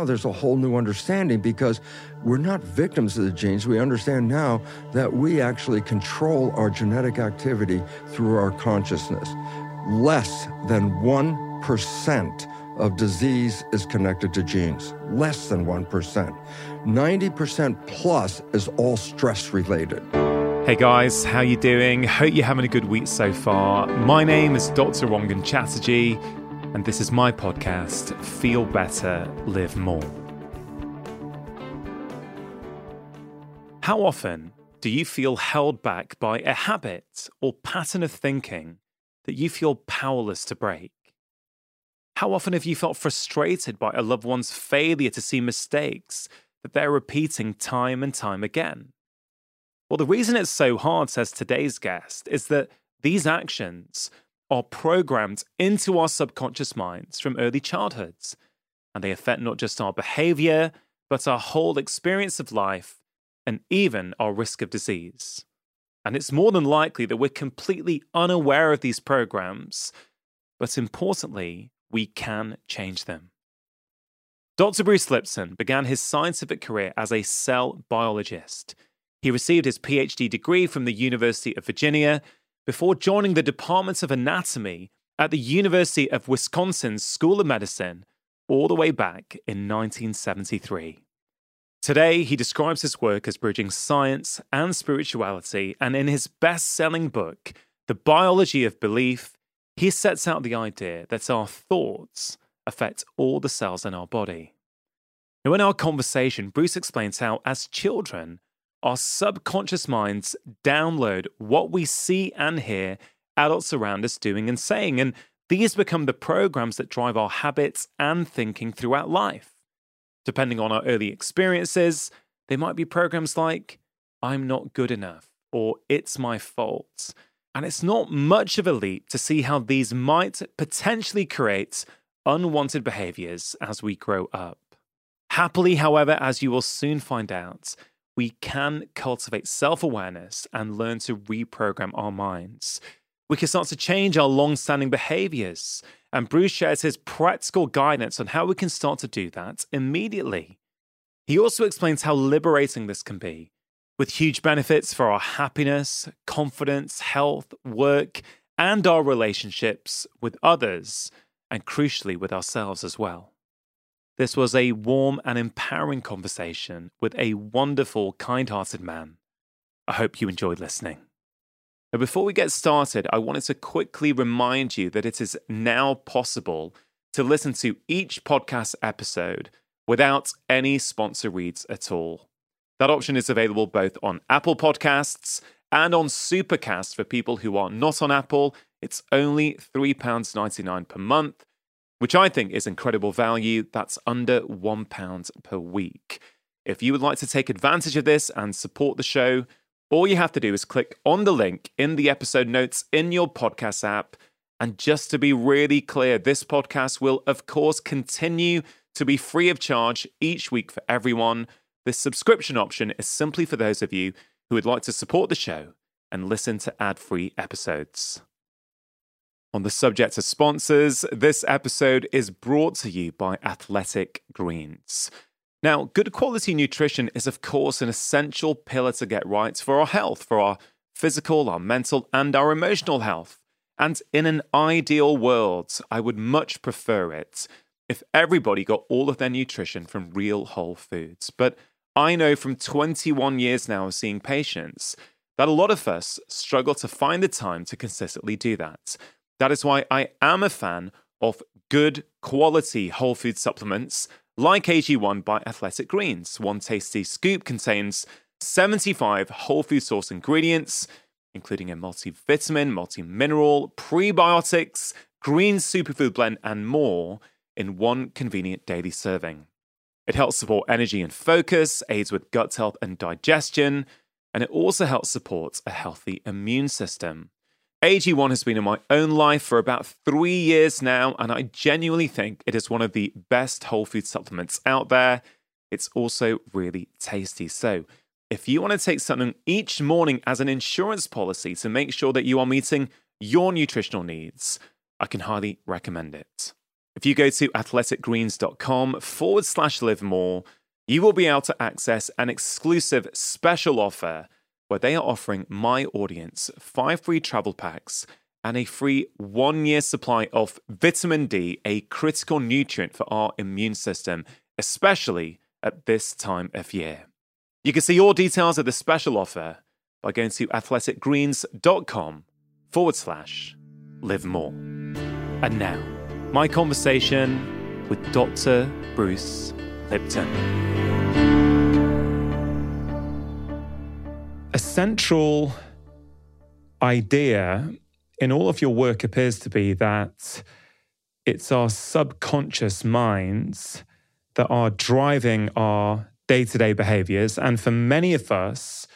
now there's a whole new understanding because we're not victims of the genes. We understand now that we actually control our genetic activity through our consciousness. Less than 1% of disease is connected to genes. Less than 1%. 90% plus is all stress related. Hey guys, how you doing? Hope you're having a good week so far. My name is Dr. Rangan Chatterjee, and this is my podcast, Feel Better, Live More. How often do you feel held back by a habit or pattern of thinking that you feel powerless to break? How often have you felt frustrated by a loved one's failure to see mistakes that they're repeating time and time again? Well, the reason it's so hard, says today's guest, is that these actions are programmed into our subconscious minds from early childhoods, and they affect not just our behavior, but our whole experience of life and even our risk of disease. And it's more than likely that we're completely unaware of these programs, but importantly, we can change them. Dr. Bruce Lipton began his scientific career as a cell biologist. He received his PhD degree from the University of Virginia before joining the Department of Anatomy at the University of Wisconsin's School of Medicine all the way back in 1973. Today, he describes his work as bridging science and spirituality, and in his best selling book, The Biology of Belief, he sets out the idea that our thoughts affect all the cells in our body. Now, in our conversation, Bruce explains how, as children, our subconscious minds download what we see and hear adults around us doing and saying, and these become the programs that drive our habits and thinking throughout life. Depending on our early experiences, they might be programs like, I'm not good enough, or It's my fault. And it's not much of a leap to see how these might potentially create unwanted behaviors as we grow up. Happily, however, as you will soon find out, we can cultivate self awareness and learn to reprogram our minds. We can start to change our long standing behaviors and Bruce shares his practical guidance on how we can start to do that immediately. He also explains how liberating this can be, with huge benefits for our happiness, confidence, health, work, and our relationships with others, and crucially with ourselves as well. This was a warm and empowering conversation with a wonderful, kind hearted man. I hope you enjoyed listening. Now, before we get started, I wanted to quickly remind you that it is now possible to listen to each podcast episode without any sponsor reads at all. That option is available both on Apple Podcasts and on Supercast for people who are not on Apple. It's only £3.99 per month, which I think is incredible value. That's under £1 per week. If you would like to take advantage of this and support the show, all you have to do is click on the link in the episode notes in your podcast app. And just to be really clear, this podcast will, of course, continue to be free of charge each week for everyone. This subscription option is simply for those of you who would like to support the show and listen to ad free episodes. On the subject of sponsors, this episode is brought to you by Athletic Greens. Now, good quality nutrition is, of course, an essential pillar to get right for our health, for our physical, our mental, and our emotional health. And in an ideal world, I would much prefer it if everybody got all of their nutrition from real whole foods. But I know from 21 years now of seeing patients that a lot of us struggle to find the time to consistently do that. That is why I am a fan of good quality whole food supplements like AG1 by Athletic Greens, one tasty scoop contains 75 whole food source ingredients, including a multivitamin, multi-mineral, prebiotics, green superfood blend, and more in one convenient daily serving. It helps support energy and focus, aids with gut health and digestion, and it also helps support a healthy immune system. AG1 has been in my own life for about three years now, and I genuinely think it is one of the best whole food supplements out there. It's also really tasty. So, if you want to take something each morning as an insurance policy to make sure that you are meeting your nutritional needs, I can highly recommend it. If you go to athleticgreens.com forward slash live more, you will be able to access an exclusive special offer where they are offering my audience five free travel packs and a free one year supply of vitamin D, a critical nutrient for our immune system, especially at this time of year. You can see all details of the special offer by going to athleticgreens.com forward slash live more. And now, my conversation with Dr. Bruce Lipton. Central idea in all of your work appears to be that it's our subconscious minds that are driving our day to day behaviors. And for many of us,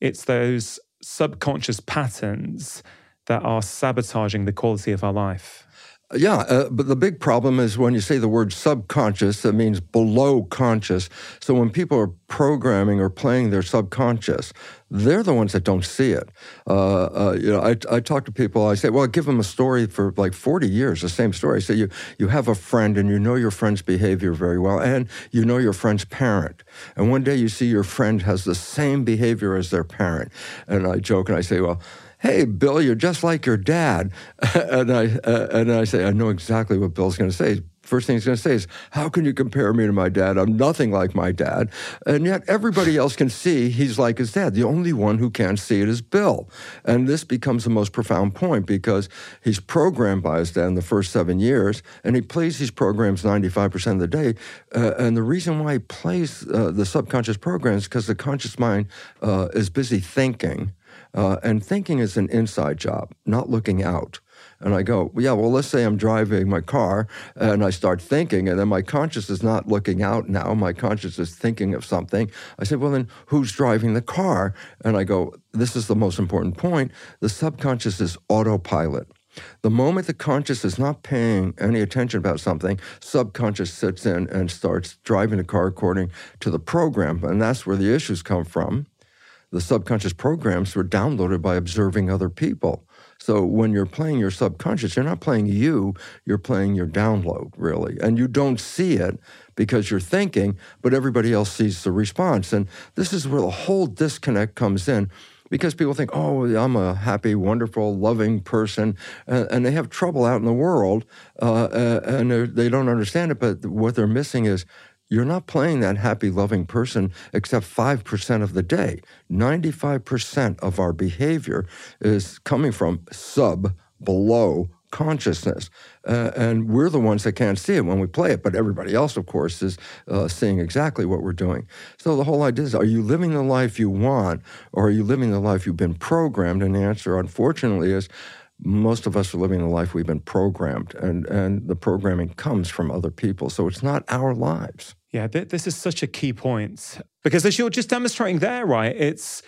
it's those subconscious patterns that are sabotaging the quality of our life. Yeah, uh, but the big problem is when you say the word subconscious, that means below conscious. So when people are programming or playing their subconscious, they're the ones that don't see it. Uh, uh, you know, I, I talk to people. I say, well, I give them a story for like 40 years, the same story. I say, you you have a friend and you know your friend's behavior very well, and you know your friend's parent. And one day you see your friend has the same behavior as their parent, and I joke and I say, well hey, Bill, you're just like your dad. and I uh, and I say, I know exactly what Bill's going to say. First thing he's going to say is, How can you compare me to my dad? I'm nothing like my dad. And yet everybody else can see he's like his dad. The only one who can't see it is Bill. And this becomes the most profound point because he's programmed by his dad in the first seven years, and he plays these programs 95% of the day. Uh, and the reason why he plays uh, the subconscious programs because the conscious mind uh, is busy thinking uh, and thinking is an inside job, not looking out. And I go, yeah, well, let's say I'm driving my car and I start thinking, and then my conscious is not looking out now. My conscious is thinking of something. I say, well, then who's driving the car? And I go, this is the most important point. The subconscious is autopilot. The moment the conscious is not paying any attention about something, subconscious sits in and starts driving the car according to the program. And that's where the issues come from the subconscious programs were downloaded by observing other people. So when you're playing your subconscious, you're not playing you, you're playing your download, really. And you don't see it because you're thinking, but everybody else sees the response. And this is where the whole disconnect comes in because people think, oh, I'm a happy, wonderful, loving person, and, they have trouble out in the world, uh, uh and they don't understand it. But what they're missing is you're not playing that happy, loving person except 5% of the day. 95% of our behavior is coming from sub, below consciousness. Uh, and we're the ones that can't see it when we play it, but everybody else, of course, is uh, seeing exactly what we're doing. So the whole idea is are you living the life you want, or are you living the life you've been programmed? And the answer, unfortunately, is most of us are living the life we've been programmed, and, and the programming comes from other people. So it's not our lives. Yeah, this is such a key point because as you're just demonstrating there, right? It's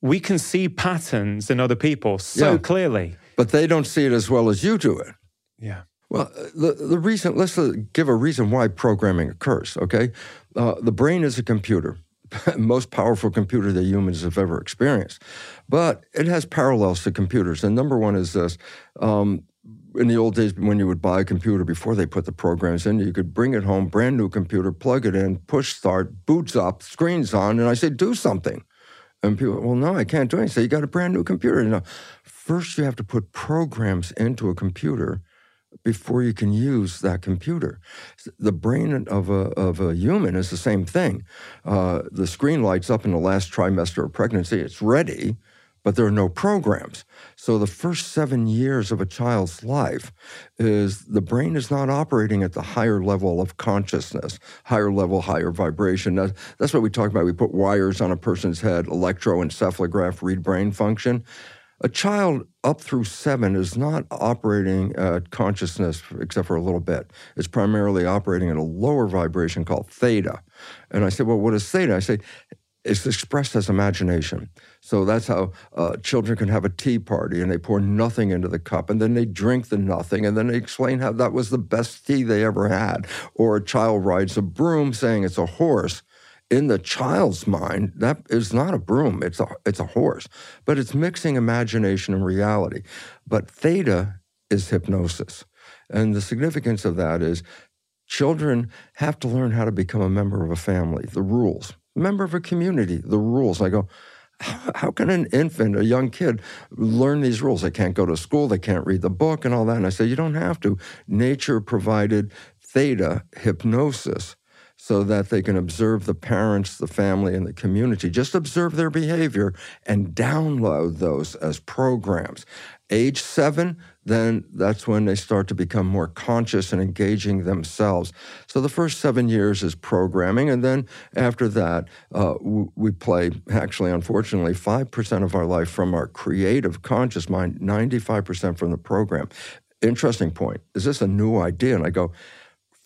we can see patterns in other people so yeah. clearly, but they don't see it as well as you do it. Yeah. Well, the, the reason, let's uh, give a reason why programming occurs, okay? Uh, the brain is a computer, most powerful computer that humans have ever experienced. But it has parallels to computers. And number one is this um, in the old days when you would buy a computer before they put the programs in, you could bring it home, brand new computer, plug it in, push start, boots up, screens on, and I say, do something. And people, well, no, I can't do anything. So you got a brand new computer. Know, first you have to put programs into a computer before you can use that computer. The brain of a, of a human is the same thing. Uh, the screen lights up in the last trimester of pregnancy, it's ready but there are no programs. So the first seven years of a child's life is the brain is not operating at the higher level of consciousness, higher level, higher vibration. That's, what we talk about. We put wires on a person's head, electroencephalograph, read brain function. A child up through seven is not operating at consciousness except for a little bit. It's primarily operating at a lower vibration called theta. And I said, Well, what is theta? I say, it's expressed as imagination. So that's how uh, children can have a tea party and they pour nothing into the cup and then they drink the nothing and then they explain how that was the best tea they ever had. Or a child rides a broom saying it's a horse. In the child's mind, that is not a broom, it's a, it's a horse. But it's mixing imagination and reality. But theta is hypnosis. And the significance of that is children have to learn how to become a member of a family, the rules, member of a community, the rules. I go, how can an infant, a young kid, learn these rules? They can't go to school, they can't read the book and all that. And I say, you don't have to. Nature provided theta hypnosis so that they can observe the parents, the family, and the community. Just observe their behavior and download those as programs. Age seven, then that's when they start to become more conscious and engaging themselves. So the first seven years is programming, and then after that, uh, we play, actually, unfortunately, 5% of our life from our creative conscious mind, 95% from the program. Interesting point. Is this a new idea? And I go,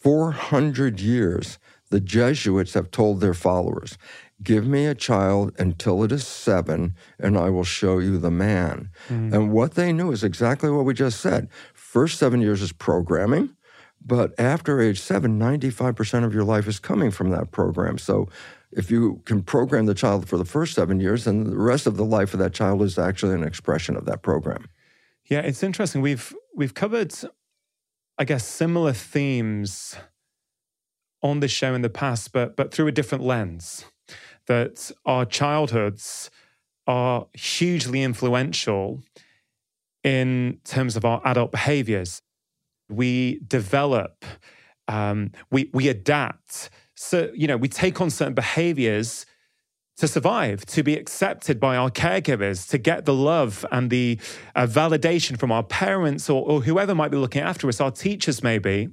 400 years the Jesuits have told their followers, Give me a child until it is seven, and I will show you the man. Mm. And what they knew is exactly what we just said. First seven years is programming, but after age seven, 95% of your life is coming from that program. So if you can program the child for the first seven years, then the rest of the life of that child is actually an expression of that program. Yeah, it's interesting. We've we've covered, I guess, similar themes on this show in the past, but but through a different lens. That our childhoods are hugely influential in terms of our adult behaviors. We develop, um, we we adapt. So you know, we take on certain behaviors to survive, to be accepted by our caregivers, to get the love and the uh, validation from our parents or, or whoever might be looking after us, our teachers maybe.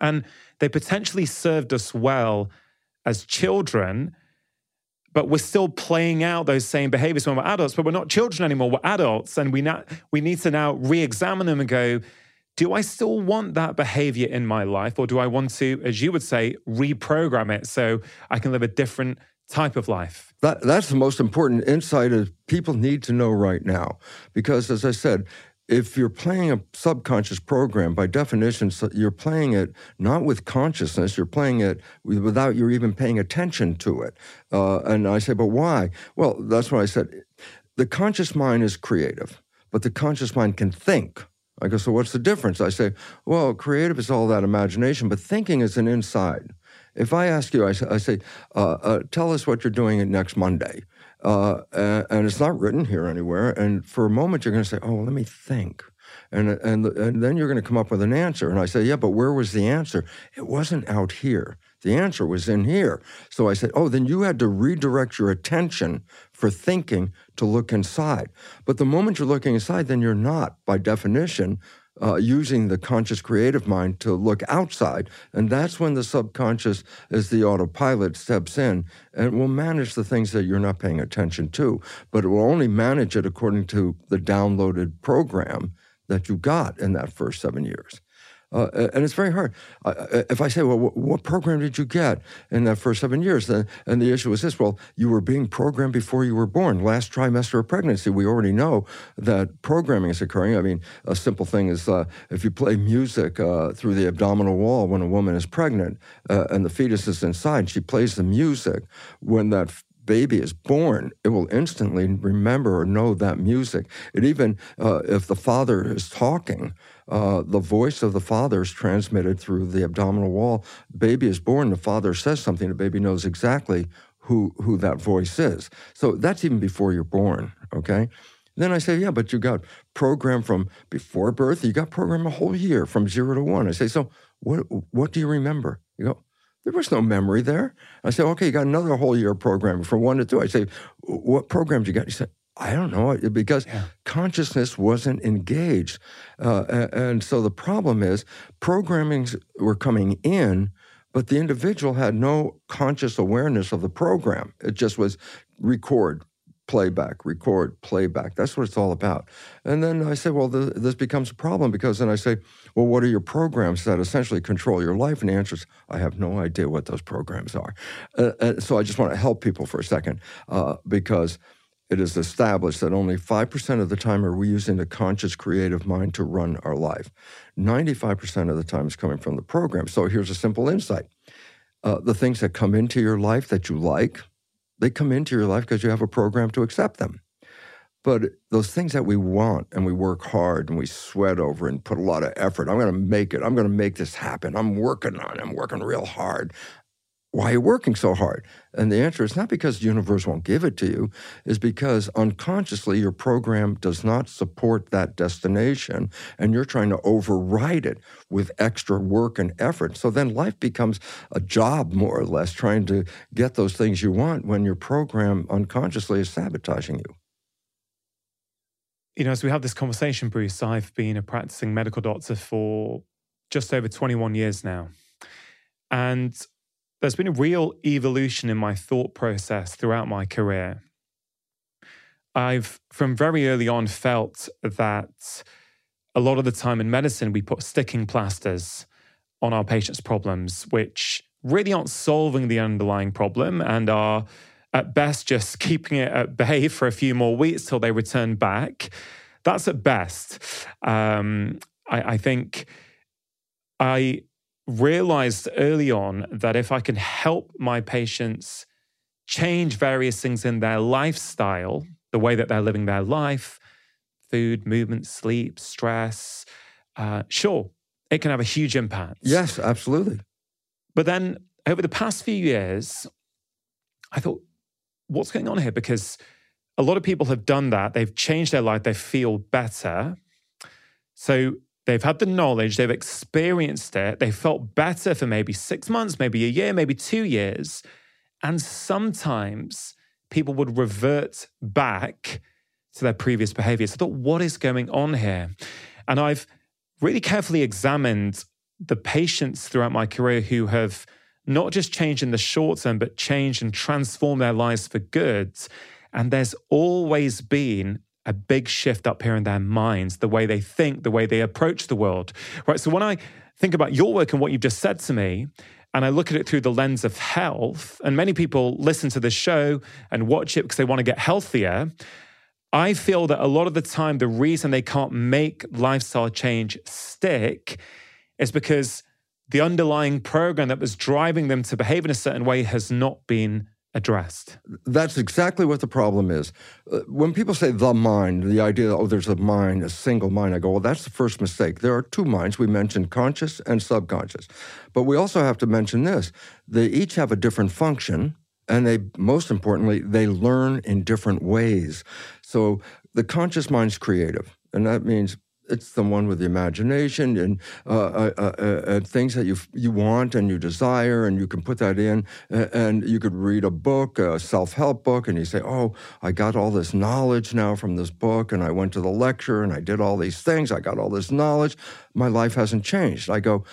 And they potentially served us well as children, but we're still playing out those same behaviors when we're adults, but we're not children anymore, we're adults. And we, now, we need to now re examine them and go, do I still want that behavior in my life? Or do I want to, as you would say, reprogram it so I can live a different type of life? That, that's the most important insight that people need to know right now. Because as I said, if you're playing a subconscious program, by definition, you're playing it not with consciousness, you're playing it without you even paying attention to it. Uh, and I say, but why? Well, that's what I said. The conscious mind is creative, but the conscious mind can think. I go, so what's the difference? I say, well, creative is all that imagination, but thinking is an inside. If I ask you, I say, I say uh, uh, tell us what you're doing next Monday. Uh, and it's not written here anywhere. And for a moment, you're going to say, "Oh, let me think," and and and then you're going to come up with an answer. And I say, "Yeah, but where was the answer? It wasn't out here. The answer was in here." So I said, "Oh, then you had to redirect your attention for thinking to look inside. But the moment you're looking inside, then you're not, by definition, uh, using the conscious creative mind to look outside. And that's when the subconscious, as the autopilot, steps in and will manage the things that you're not paying attention to. But it will only manage it according to the downloaded program that you got in that first seven years. Uh, and it's very hard. Uh, if I say, well, what, program did you get in that first seven years? Then, and the issue is this well, you were being programmed before you were born. Last trimester of pregnancy, we already know that programming is occurring. I mean, a simple thing is uh, if you play music uh, through the abdominal wall when a woman is pregnant uh, and the fetus is inside, she plays the music. When that baby is born, it will instantly remember or know that music. It even, uh, if the father is talking, uh, the voice of the father is transmitted through the abdominal wall. Baby is born, the father says something, the baby knows exactly who who that voice is. So that's even before you're born. Okay. Then I say, yeah, but you got programmed from before birth. You got programmed a whole year from zero to one. I say, so what what do you remember? You go, there was no memory there. I say, okay, you got another whole year programming from one to two. I say, what programs you got? He said, I don't know because yeah. consciousness wasn't engaged, uh, and so the problem is programmings were coming in, but the individual had no conscious awareness of the program. It just was record, playback, record, playback. That's what it's all about. And then I say, well, the, this becomes a problem because then I say, well, what are your programs that essentially control your life? And the answer is, I have no idea what those programs are. Uh, uh, so I just want to help people for a second uh, because it is established that only 5% of the time are we using the conscious creative mind to run our life. 95% of the time is coming from the program. So here's a simple insight uh, the things that come into your life that you like, they come into your life because you have a program to accept them. But those things that we want and we work hard and we sweat over and put a lot of effort, I'm going to make it. I'm going to make this happen. I'm working on it. I'm working real hard why are you working so hard? And the answer is not because the universe won't give it to you, is because unconsciously your program does not support that destination and you're trying to override it with extra work and effort. So then life becomes a job, more or less, trying to get those things you want when your program unconsciously is sabotaging you. You know, as we have this conversation, Bruce, I've been a practicing medical doctor for just over 21 years now. And there's been a real evolution in my thought process throughout my career. I've, from very early on, felt that a lot of the time in medicine, we put sticking plasters on our patients' problems, which really aren't solving the underlying problem and are at best just keeping it at bay for a few more weeks till they return back. That's at best. Um, I, I think I realized early on that if I can help my patients change various things in their lifestyle, the way that they're living their life, food, movement, sleep, stress, uh, sure, it can have a huge impact. Yes, absolutely. But then over the past few years, I thought, what's going on here? Because a lot of people have done that. They've changed their life, they feel better. So They've had the knowledge, they've experienced it, they felt better for maybe six months, maybe a year, maybe two years. And sometimes people would revert back to their previous behaviors. I thought, what is going on here? And I've really carefully examined the patients throughout my career who have not just changed in the short term, but changed and transformed their lives for good. And there's always been a big shift up here in their minds, the way they think, the way they approach the world. Right. So when I think about your work and what you've just said to me, and I look at it through the lens of health, and many people listen to this show and watch it because they want to get healthier. I feel that a lot of the time, the reason they can't make lifestyle change stick is because the underlying program that was driving them to behave in a certain way has not been addressed. That's exactly what the problem is. Uh, when people say the mind, the idea that, oh, there's a mind, a single mind, I go, well, that's the first mistake. There are two minds. We mentioned conscious and subconscious. But we also have to mention this they each have a different function. And they, most importantly, they learn in different ways. So the conscious mind's creative. And that means it's the one with the imagination and uh, uh, uh, uh, things that you you want and you desire, and you can put that in. And you could read a book, a self help book, and you say, "Oh, I got all this knowledge now from this book, and I went to the lecture, and I did all these things. I got all this knowledge. My life hasn't changed." I go.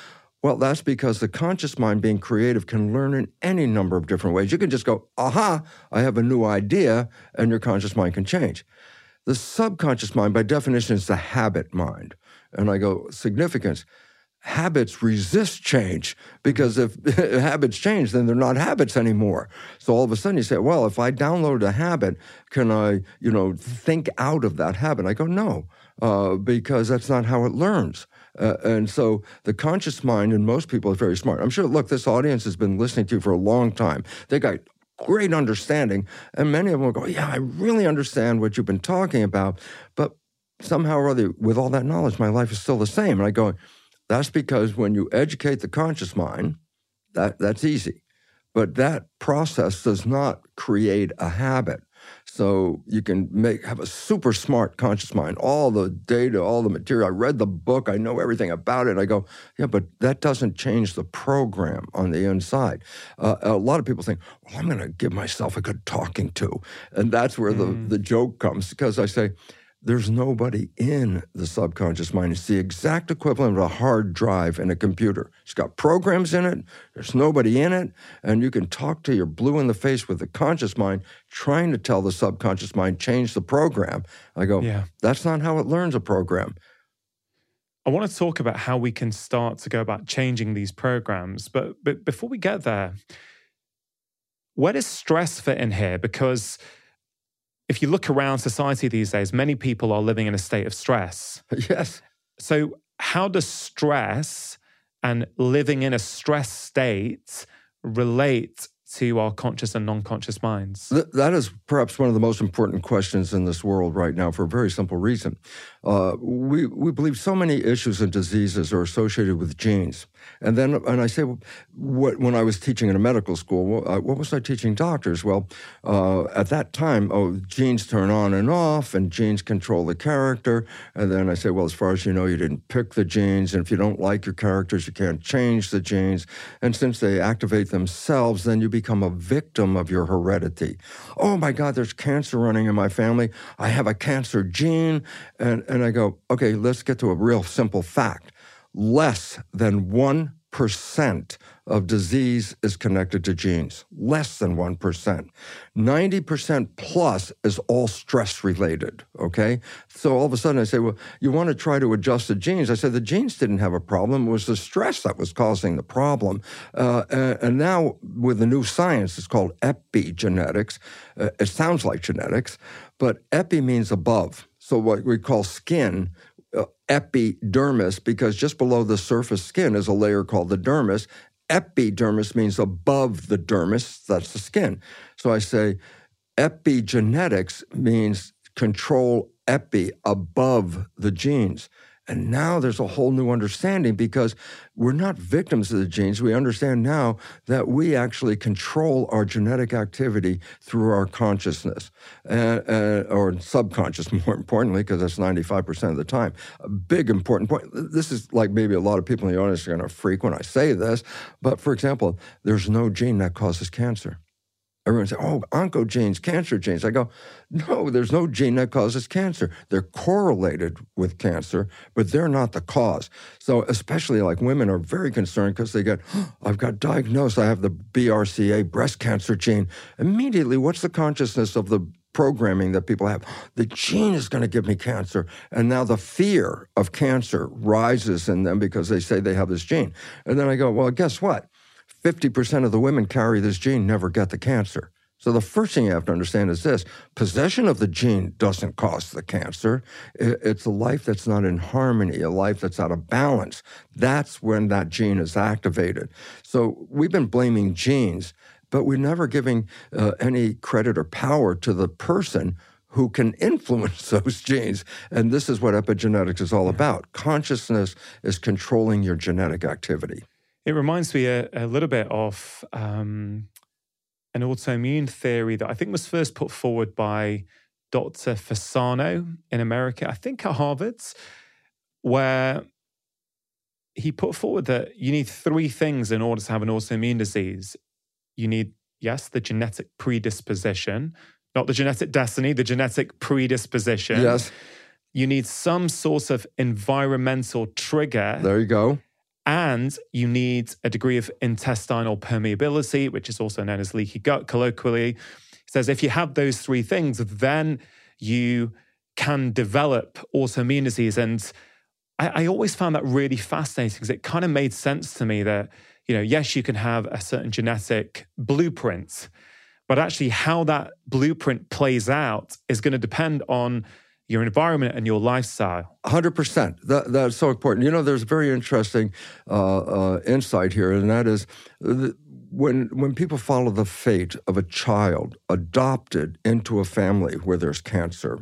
Well, that's because the conscious mind, being creative, can learn in any number of different ways. You can just go, aha, I have a new idea, and your conscious mind can change. The subconscious mind, by definition, is the habit mind. And I go, significance. Habits resist change because if habits change, then they're not habits anymore. So all of a sudden you say, well, if I download a habit, can I, you know, think out of that habit? I go, no, uh, because that's not how it learns. Uh, and so the conscious mind in most people is very smart. I'm sure, look, this audience has been listening to you for a long time. They got great understanding. And many of them will go, Yeah, I really understand what you've been talking about. But somehow or other, with all that knowledge, my life is still the same. And I go, That's because when you educate the conscious mind, that, that's easy. But that process does not create a habit. So you can make have a super smart conscious mind, all the data, all the material. I read the book, I know everything about it. I go, yeah, but that doesn't change the program on the inside. Uh, a lot of people think, well, I'm going to give myself a good talking to, and that's where mm. the the joke comes because I say, there's nobody in the subconscious mind. It's the exact equivalent of a hard drive in a computer. It's got programs in it, there's nobody in it, and you can talk to your blue in the face with the conscious mind trying to tell the subconscious mind, change the program. I go, yeah. that's not how it learns a program. I want to talk about how we can start to go about changing these programs. But, but before we get there, where does stress fit in here? Because if you look around society these days, many people are living in a state of stress. Yes. So, how does stress and living in a stress state relate to our conscious and non-conscious minds? Th- that is perhaps one of the most important questions in this world right now for a very simple reason. Uh, we, we believe so many issues and diseases are associated with genes. And then, and I say, what, when I was teaching in a medical school, uh, what was I teaching doctors? Well, uh, at that time, oh, genes turn on and off, and genes control the character. And then I say, well, as far as you know, you didn't pick the genes, and if you don't like your characters, you can't change the genes. And since they activate themselves, then you become a victim of your heredity. Oh my God, there's cancer running in my family. I have a cancer gene, and and I go, okay, let's get to a real simple fact less than 1% of disease is connected to genes. Less than 1%. 90% plus is all stress related, okay? So all of a sudden I say, well, you want to try to adjust the genes. I said the genes didn't have a problem. It was the stress that was causing the problem. Uh, and, now with the new science, it's called epigenetics. Uh, it sounds like genetics, but epi means above. So what we call skin Uh, epidermis because just below the surface skin is a layer called the dermis. Epidermis means above the dermis, that's the skin. So I say epigenetics means control epi above the genes. And now there's a whole new understanding because we're not victims of the genes. We understand now that we actually control our genetic activity through our consciousness, uh, uh, or subconscious, more importantly, because that's 95% of the time. A big important point. This is like maybe a lot of people in the audience are going to freak when I say this, but for example, there's no gene that causes cancer. Everyone says, oh, oncogenes, cancer genes. I go, no, there's no gene that causes cancer. They're correlated with cancer, but they're not the cause. So, especially like women are very concerned because they get, oh, I've got diagnosed, I have the BRCA breast cancer gene. Immediately, what's the consciousness of the programming that people have. The gene is going to give me cancer. And now the fear of cancer rises in them because they say they have this gene. And then I go, well, guess what? 50% of the women carry this gene never get the cancer. So the first thing you have to understand is this possession of the gene doesn't cause the cancer. It's a life that's not in harmony, a life that's out of balance. That's when that gene is activated. So we've been blaming genes, but we're never giving uh, any credit or power to the person who can influence those genes. And this is what epigenetics is all about. Consciousness is controlling your genetic activity. It reminds me a, a little bit of um, an autoimmune theory that I think was first put forward by Dr. Fasano in America, I think at Harvard, where he put forward that you need three things in order to have an autoimmune disease. You need, yes, the genetic predisposition, not the genetic destiny, the genetic predisposition. Yes. You need some sort of environmental trigger. There you go. And you need a degree of intestinal permeability, which is also known as leaky gut colloquially. He says if you have those three things, then you can develop autoimmune disease. And I, I always found that really fascinating because it kind of made sense to me that, you know, yes, you can have a certain genetic blueprint, but actually how that blueprint plays out is going to depend on your environment and your lifestyle. 100%. That, that's so important. You know, there's a very interesting uh, uh, insight here, and that is when, when people follow the fate of a child adopted into a family where there's cancer,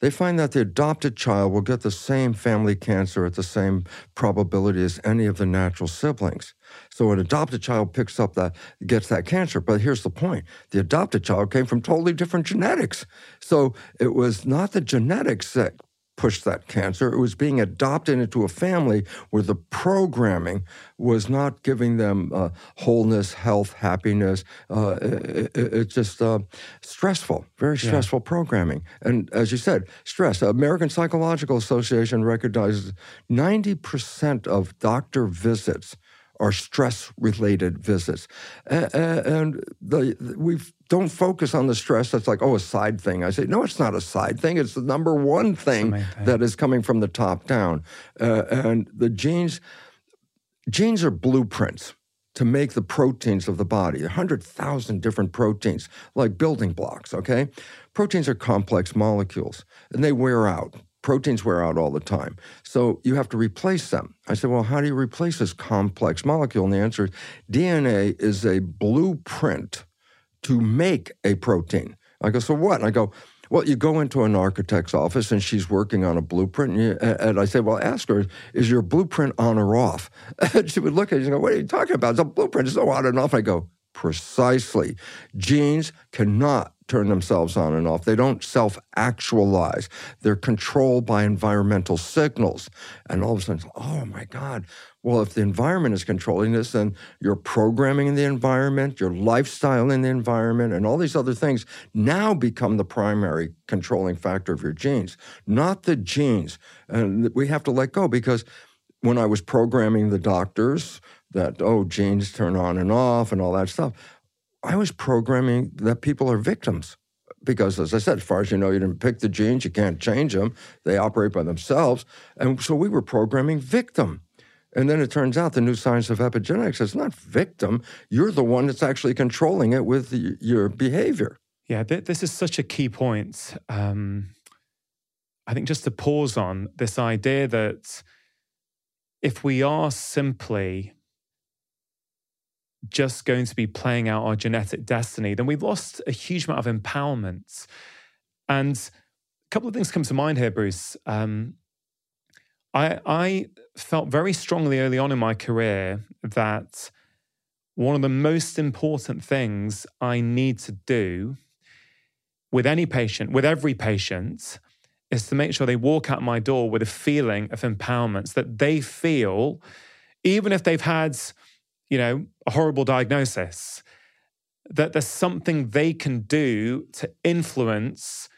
they find that the adopted child will get the same family cancer at the same probability as any of the natural siblings. So an adopted child picks up that gets that cancer. But here's the point: the adopted child came from totally different genetics. So it was not the genetics that pushed that cancer. It was being adopted into a family where the programming was not giving them uh, wholeness, health, happiness. Uh, it, it, it's just uh, stressful, very stressful yeah. programming. And as you said, stress. American Psychological Association recognizes 90% of doctor visits are stress related visits. And the, we don't focus on the stress that's like, oh, a side thing. I say, no, it's not a side thing. It's the number one thing, thing. that is coming from the top down. Uh, and the genes, genes are blueprints to make the proteins of the body 100,000 different proteins, like building blocks, okay? Proteins are complex molecules and they wear out Proteins wear out all the time. So you have to replace them. I said, Well, how do you replace this complex molecule? And the answer is DNA is a blueprint to make a protein. I go, So what? And I go, well, you go into an architect's office and she's working on a blueprint. And, you, and I say, Well, ask her, is your blueprint on or off? And she would look at me and go, What are you talking about? A blueprint. No on and off. I go, Precisely. Genes cannot turn themselves on and off. They don't self actualize. They're controlled by environmental signals. And all of a sudden, oh my God. Well, if the environment is controlling this, then your programming in the environment, your lifestyle in the environment, and all these other things now become the primary controlling factor of your genes, not the genes. And we have to let go because when I was programming the doctors that, oh, genes turn on and off and all that stuff, I was programming that people are victims because, as I said, as far as you know, you didn't pick the genes, you can't change them, they operate by themselves. And so we were programming victim. And then it turns out the new science of epigenetics is not victim. You're the one that's actually controlling it with the, your behavior. Yeah, th- this is such a key point. Um, I think just to pause on this idea that if we are simply just going to be playing out our genetic destiny, then we've lost a huge amount of empowerment. And a couple of things come to mind here, Bruce. Um, I, I felt very strongly early on in my career that one of the most important things I need to do with any patient, with every patient, is to make sure they walk out my door with a feeling of empowerment, so that they feel, even if they've had you know, a horrible diagnosis, that there's something they can do to influence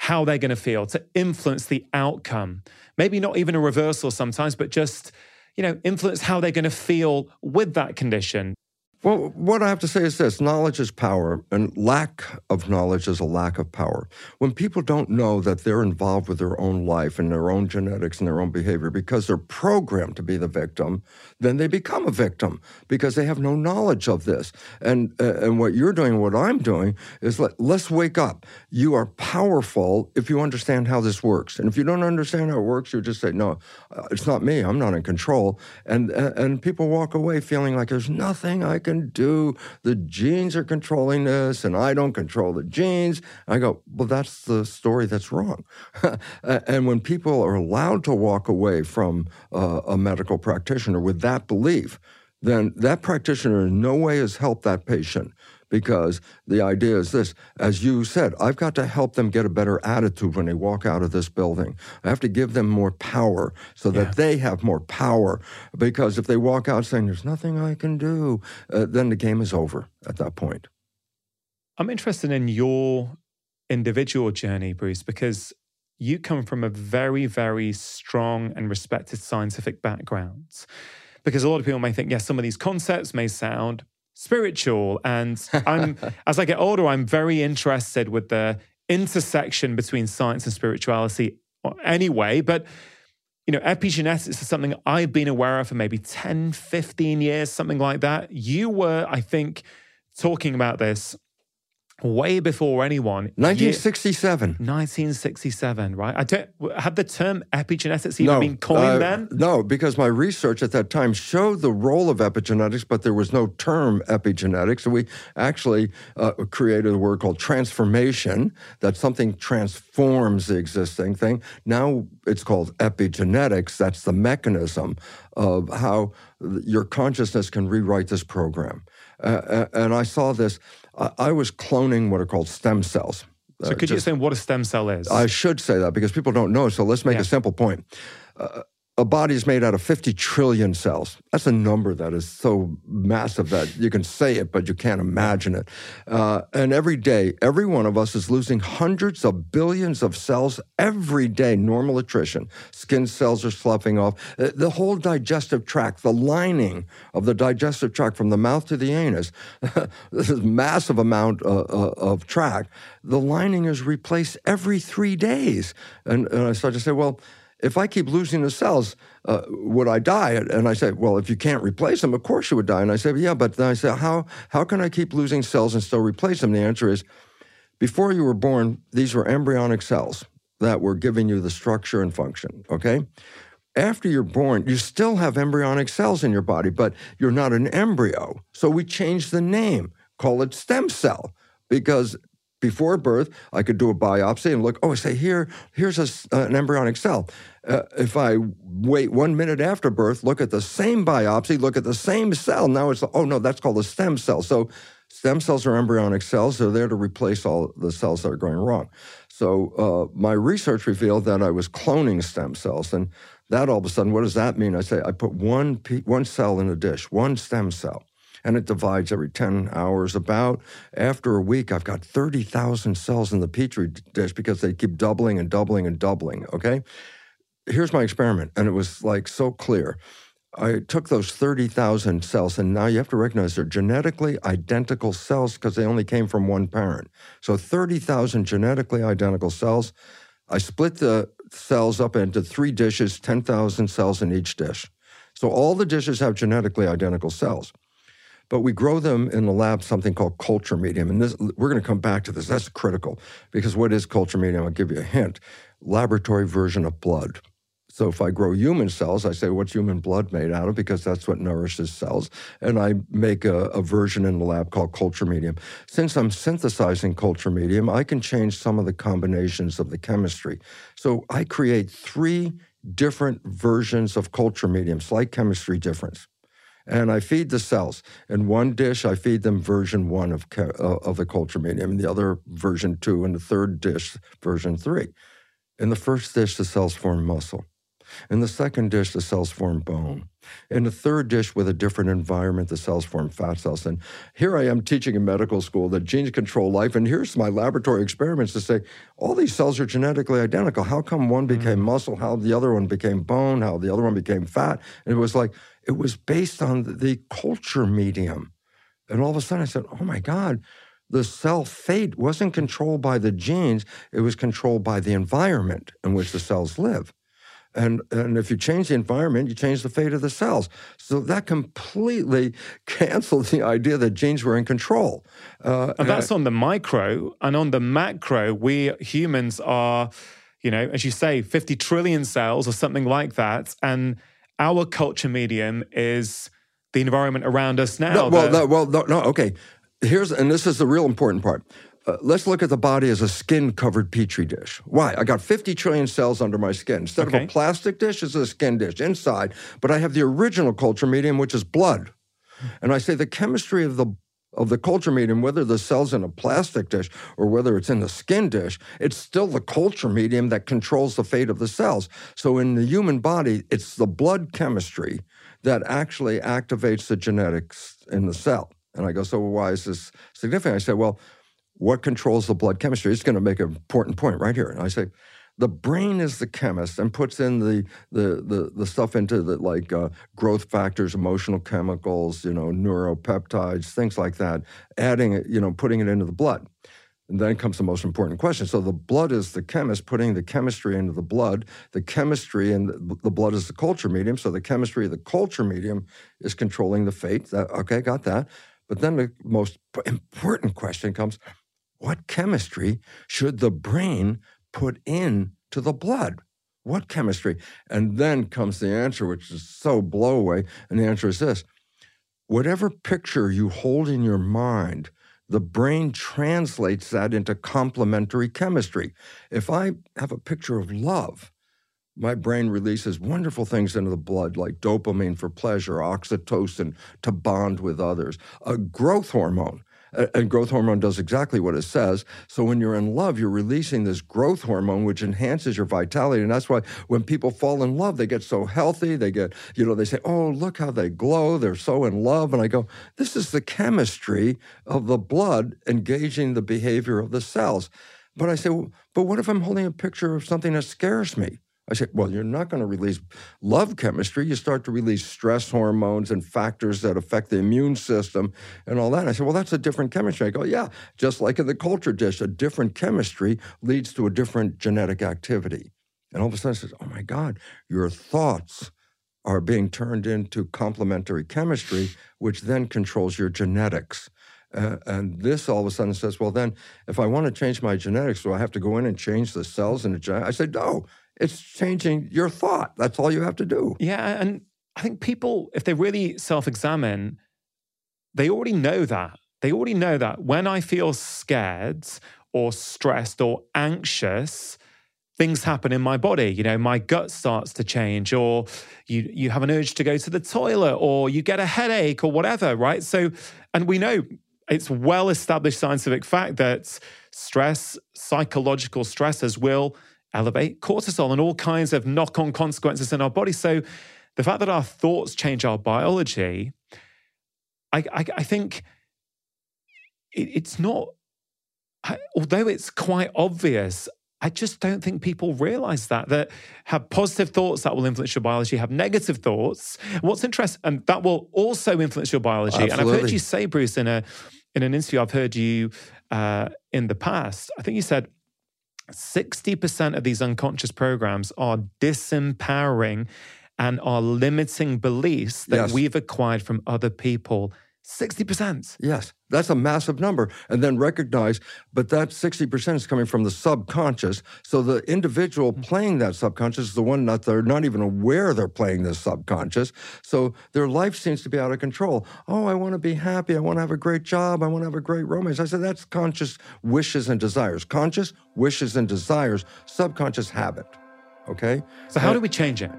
how they're going to feel, to influence the outcome. Maybe not even a reversal sometimes, but just, you know, influence how they're going to feel with that condition. Well, what I have to say is this knowledge is power, and lack of knowledge is a lack of power. When people don't know that they're involved with their own life and their own genetics and their own behavior because they're programmed to be the victim, then they become a victim because they have no knowledge of this. And, uh, and what you're doing, what I'm doing, is let, let's wake up. You are powerful if you understand how this works. And if you don't understand how it works, you just say, no, uh, it's not me. I'm not in control. And, uh, and people walk away feeling like there's nothing I can can do. The genes are controlling this, and I don't control the genes. I go, well, that's the story that's wrong. and when people are allowed to walk away from uh, a medical practitioner with that belief, then that practitioner in no way has helped that patient because the idea is this as you said, I've got to help them get a better attitude when they walk out of this building. I have to give them more power so that yeah. they have more power. Because if they walk out saying, There's nothing I can do, uh, then the game is over at that point. I'm interested in your individual journey, Bruce, because you come from a very, very strong and respected scientific background. Because a lot of people may think, yes, some of these concepts may sound spiritual. And I'm as I get older, I'm very interested with the intersection between science and spirituality uh, anyway. But you know, epigenetics is something I've been aware of for maybe 10, 15 years, something like that. You were, I think, talking about this way before anyone. 1967. 1967, right? I don't had the term epigenetics even no, been coined uh, then? No, because my research at that time showed the role of epigenetics, but there was no term epigenetics. So we actually uh, created a word called transformation, that something transforms the existing thing. Now it's called epigenetics. That's the mechanism of how your consciousness can rewrite this program. Uh and I saw this I was cloning what are called stem cells. So, could uh, just, you explain what a stem cell is? I should say that because people don't know. So, let's make yeah. a simple point. Uh, a body is made out of 50 trillion cells. That's a number that is so massive that you can say it, but you can't imagine it. Uh, and every day, every one of us is losing hundreds of billions of cells every day, normal attrition. Skin cells are sloughing off. Uh, the whole digestive tract, the lining of the digestive tract from the mouth to the anus, this is massive amount uh, uh, of tract. The lining is replaced every three days. And, and I started to say, well, if I keep losing the cells, uh, would I die? And I say, well, if you can't replace them, of course you would die. And I say, yeah, but then I say, how, how can I keep losing cells and still replace them? The answer is, before you were born, these were embryonic cells. that were giving you the structure and function, okay? After you're born, you still have embryonic cells in your body, but you're not an embryo. So we changed the name, call it stem cell, because before birth, I could do a biopsy and look, oh, I say, here, here's a, uh, an embryonic cell. Uh, if I wait one minute after birth, look at the same biopsy, look at the same cell, now it's, oh no, that's called a stem cell. So stem cells are embryonic cells. They're there to replace all the cells that are going wrong. So uh, my research revealed that I was cloning stem cells. And that all of a sudden, what does that mean? I say I put one, one cell in a dish, one stem cell and it divides every 10 hours. About after a week, I've got 30,000 cells in the petri dish because they keep doubling and doubling and doubling. Okay. Here's my experiment, and it was like so clear. I took those 30,000 cells, and now you have to recognize they're genetically identical cells because they only came from one parent. So 30,000 genetically identical cells. I split the cells up into three dishes, 10,000 cells in each dish. So all the dishes have genetically identical cells but we grow them in the lab something called culture medium. And this, we're going to come back to this. That's critical because what is culture medium? I'll give you a hint laboratory version of blood. So if I grow human cells, I say, what's human blood made out of? Because that's what nourishes cells. And I make a, a, version in the lab called culture medium. Since I'm synthesizing culture medium, I can change some of the combinations of the chemistry. So I create three different versions of culture medium, slight chemistry difference and I feed the cells. In one dish, I feed them version one of, uh, of the culture medium, and the other version two, and the third dish, version three. In the first dish, the cells form muscle. In the second dish, the cells form bone. In the third dish, with a different environment, the cells form fat cells. And here I am teaching in medical school that genes control life. And here's my laboratory experiments to say all these cells are genetically identical. How come one became mm. muscle? How the other one became bone? How the other one became fat? And it was like, it was based on the culture medium. And all of a sudden I said, oh my God, the cell fate wasn't controlled by the genes, it was controlled by the environment in which the cells live. And, and if you change the environment, you change the fate of the cells. So that completely canceled the idea that genes were in control. Uh, and that's on the micro. And on the macro, we humans are, you know, as you say, 50 trillion cells or something like that. And our culture medium is the environment around us now. No, well, no, well, no, no, okay. Here's, and this is the real important part. Uh, let's look at the body as a skin covered petri dish. Why? I got 50 trillion cells under my skin. Instead okay. of a plastic dish, it's a skin dish inside, but I have the original culture medium, which is blood. And I say the chemistry of the of the culture medium, whether the cell's in a plastic dish or whether it's in the skin dish, it's still the culture medium that controls the fate of the cells. So in the human body, it's the blood chemistry that actually activates the genetics in the cell. And I go, so why is this significant? I say, well, what controls the blood chemistry? It's going to make an important point right here. And I say, the brain is the chemist and puts in the the the, the stuff into the like uh, growth factors, emotional chemicals, you know, neuropeptides, things like that, adding it, you know, putting it into the blood. And then comes the most important question. So the blood is the chemist putting the chemistry into the blood. The chemistry and the blood is the culture medium. So the chemistry of the culture medium is controlling the fate. That, okay, got that. But then the most important question comes: What chemistry should the brain put in to the blood. What chemistry? And then comes the answer, which is so blow away. And the answer is this whatever picture you hold in your mind, the brain translates that into complementary chemistry. If I have a picture of love, my brain releases wonderful things into the blood, like dopamine for pleasure, oxytocin to bond with others, a growth hormone and growth hormone does exactly what it says. So when you're in love, you're releasing this growth hormone, which enhances your vitality. And that's why when people fall in love, they get so healthy. They get, you know, they say, oh, look how they glow. They're so in love. And I go, this is the chemistry of the blood engaging the behavior of the cells. But I say, well, but what if I'm holding a picture of something that scares me? I said, well, you're not going to release love chemistry. You start to release stress hormones and factors that affect the immune system and all that. I said, well, that's a different chemistry. I go, yeah, just like in the culture dish, a different chemistry leads to a different genetic activity. And all of a sudden, I says, oh my God, your thoughts are being turned into complementary chemistry, which then controls your genetics. Uh, and this all of a sudden says, well, then if I want to change my genetics, do I have to go in and change the cells in the genetic? I said, no, it's changing your thought. That's all you have to do. Yeah. And I think people, if they really self examine, they already know that. They already know that when I feel scared or stressed or anxious, things happen in my body. You know, my gut starts to change, or you you have an urge to go to the toilet, or you get a headache, or whatever, right? So, and we know it's well established scientific fact that stress, psychological stresses will elevate cortisol and all kinds of knock on consequences in our body. So, the fact that our thoughts change our biology, I, I, I think it, it's not, although it's quite obvious, I just don't think people realize that. That have positive thoughts that will influence your biology, have negative thoughts. What's interesting, and that will also influence your biology. Absolutely. And I've heard you say, Bruce, in a in an interview I've heard you uh, in the past. I think you said 60% of these unconscious programs are disempowering and are limiting beliefs that Yes. we've acquired from other people. 60%. Yes, that's a massive number. And then recognize, but that 60% is coming from the subconscious. So the individual hmm. playing that subconscious is the one that they're not even aware they're playing this subconscious. So their life seems to be out of control. Oh, I want to be happy. I want to have a great job. I want to have a great romance. I said, that's conscious wishes and desires. Conscious wishes and desires, subconscious habit. Okay? So, how do we change it?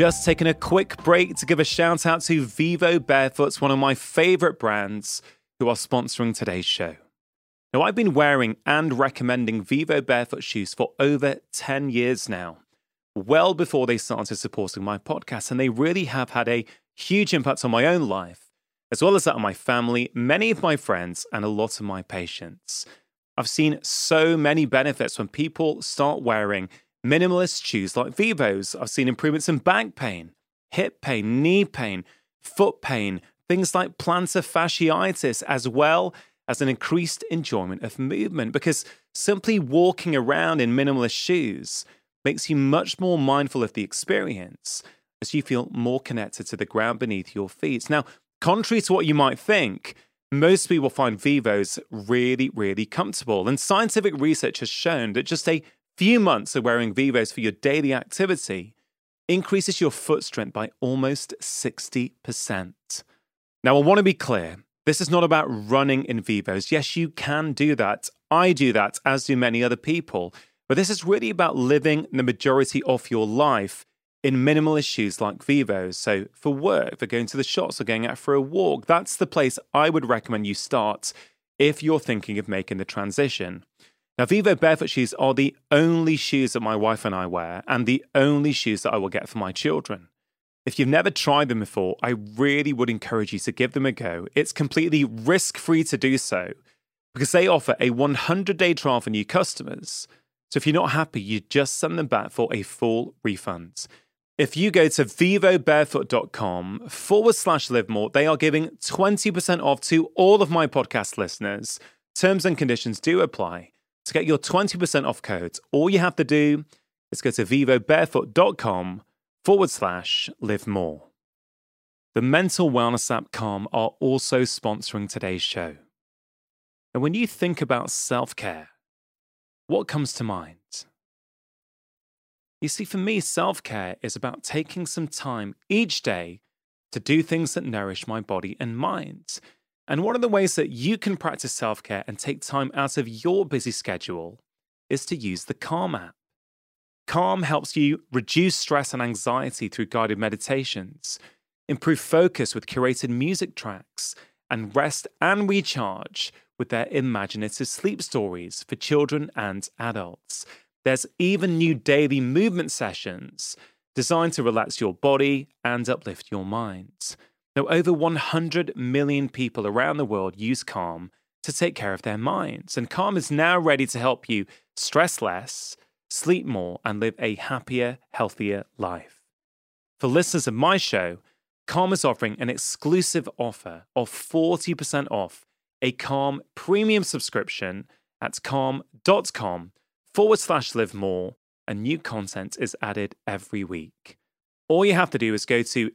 Just taking a quick break to give a shout out to Vivo Barefoots, one of my favorite brands, who are sponsoring today's show. Now, I've been wearing and recommending Vivo Barefoot shoes for over 10 years now, well before they started supporting my podcast, and they really have had a huge impact on my own life, as well as that of my family, many of my friends, and a lot of my patients. I've seen so many benefits when people start wearing minimalist shoes like Vivos. I've seen improvements in back pain, hip pain, knee pain, foot pain, things like plantar fasciitis, as well as an increased enjoyment of movement because simply walking around in minimalist shoes makes you much more mindful of the experience as you feel more connected to the ground beneath your feet. Now, contrary to what you might think, most people find Vivos really, really comfortable. And scientific research has shown that just a few months of wearing Vivos for your daily activity increases your foot strength by almost 60%. Now, I want to be clear this is not about running in Vivos. Yes, you can do that. I do that, as do many other people. But this is really about living the majority of your life in minimalist shoes like Vivos. So, for work, for going to the shops or going out for a walk, that's the place I would recommend you start if you're thinking of making the transition. Now, Vivo barefoot shoes are the only shoes that my wife and I wear, and the only shoes that I will get for my children. If you've never tried them before, I really would encourage you to give them a go. It's completely risk free to do so because they offer a 100 day trial for new customers. So if you're not happy, you just send them back for a full refund. If you go to vivobarefoot.com forward slash live more, they are giving 20% off to all of my podcast listeners. Terms and conditions do apply. To get your 20% off code, all you have to do is go to vivobarefoot.com forward slash live more. The mental wellness app Calm are also sponsoring today's show. And when you think about self care, what comes to mind? You see, for me, self care is about taking some time each day to do things that nourish my body and mind. And one of the ways that you can practice self care and take time out of your busy schedule is to use the Calm app. Calm helps you reduce stress and anxiety through guided meditations, improve focus with curated music tracks, and rest and recharge with their imaginative sleep stories for children and adults. There's even new daily movement sessions designed to relax your body and uplift your mind. Now, over 100 million people around the world use Calm to take care of their minds, and Calm is now ready to help you stress less, sleep more, and live a happier, healthier life. For listeners of my show, Calm is offering an exclusive offer of 40% off a Calm premium subscription at calm.com forward slash live more, and new content is added every week. All you have to do is go to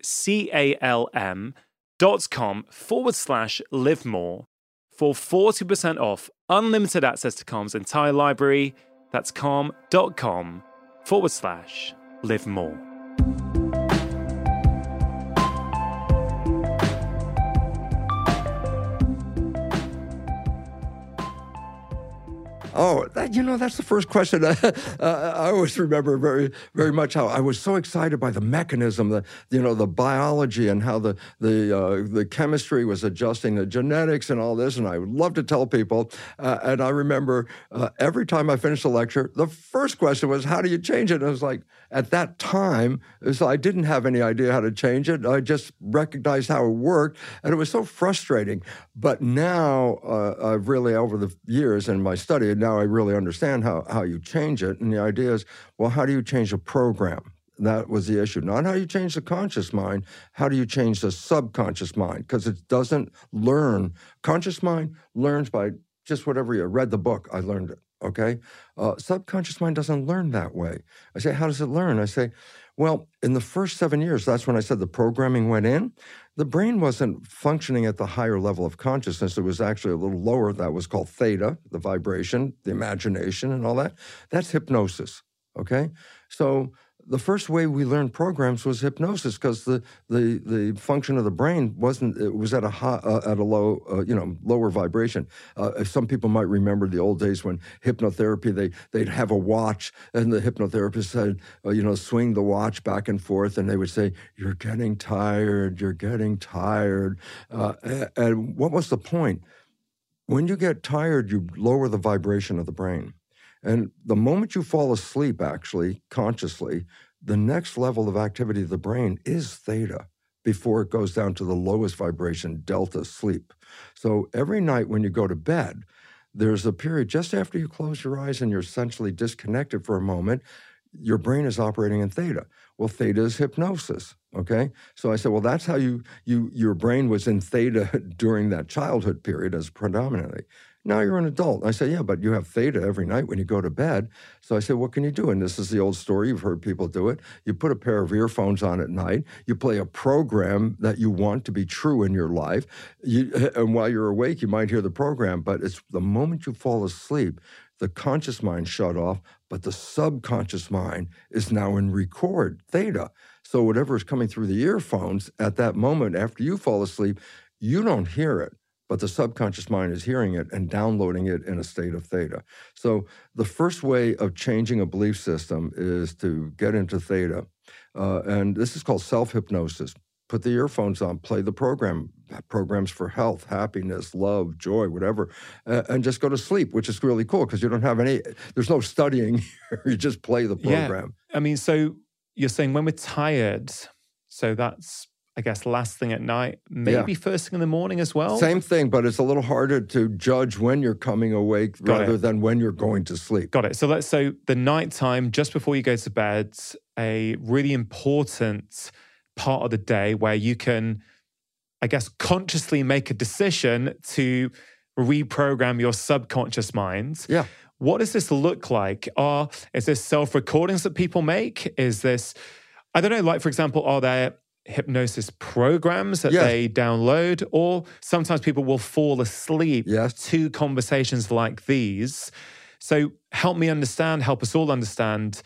calm.com forward slash live more for 40% off unlimited access to Calm's entire library. That's calm.com forward slash live more. Oh, that, you know, that's the first question. uh, I always remember very, very much how I was so excited by the mechanism, the, you know, the biology and how the the uh, the chemistry was adjusting, the genetics and all this. And I would love to tell people. Uh, and I remember uh, every time I finished a lecture, the first question was, "How do you change it?" And I was like, at that time, so I didn't have any idea how to change it. I just recognized how it worked, and it was so frustrating. But now, uh, I've really over the years in my study now I really understand how, how you change it. And the idea is, well, how do you change a program? That was the issue. Not how you change the conscious mind, how do you change the subconscious mind? Because it doesn't learn. Conscious mind learns by just whatever you read the book, I learned it. Okay? Uh, subconscious mind doesn't learn that way. I say, how does it learn? I say, well, in the first seven years, that's when I said the programming went in. The brain wasn't functioning at the higher level of consciousness. It was actually a little lower. That was called theta, the vibration, the imagination, and all that. That's hypnosis. Okay? So the first way we learned programs was hypnosis because the, the the function of the brain wasn't it was at a high, uh, at a low uh, you know lower vibration. Uh, some people might remember the old days when hypnotherapy they they'd have a watch and the hypnotherapist said uh, you know swing the watch back and forth and they would say you're getting tired you're getting tired uh, and what was the point? When you get tired, you lower the vibration of the brain. And the moment you fall asleep, actually, consciously, the next level of activity of the brain is theta before it goes down to the lowest vibration, delta sleep. So every night when you go to bed, there's a period just after you close your eyes and you're essentially disconnected for a moment, your brain is operating in theta. Well, theta is hypnosis. Okay. So I said, well, that's how you you your brain was in theta during that childhood period as predominantly. Now you're an adult. I say, yeah, but you have theta every night when you go to bed. So I said, what can you do? And this is the old story. You've heard people do it. You put a pair of earphones on at night. You play a program that you want to be true in your life. You, and while you're awake, you might hear the program, but it's the moment you fall asleep, the conscious mind shut off, but the subconscious mind is now in record theta. So whatever is coming through the earphones at that moment after you fall asleep, you don't hear it but the subconscious mind is hearing it and downloading it in a state of theta. So the first way of changing a belief system is to get into theta. Uh, and this is called self hypnosis. Put the earphones on, play the program, programs for health, happiness, love, joy, whatever, uh, and just go to sleep, which is really cool because you don't have any, there's no studying here. you just play the program. Yeah. I mean, so you're saying when we're tired, so that's I guess last thing at night, maybe yeah. first thing in the morning as well. Same thing, but it's a little harder to judge when you're coming awake Got rather it. than when you're going to sleep. Got it. So let's so the nighttime just before you go to bed, a really important part of the day where you can, I guess, consciously make a decision to reprogram your subconscious mind. Yeah. What does this look like? Are is this self recordings that people make? Is this I don't know, like for example, are there hypnosis programs that yes. they download, or sometimes people will fall asleep yes. to conversations like these. So help me understand, help us all understand.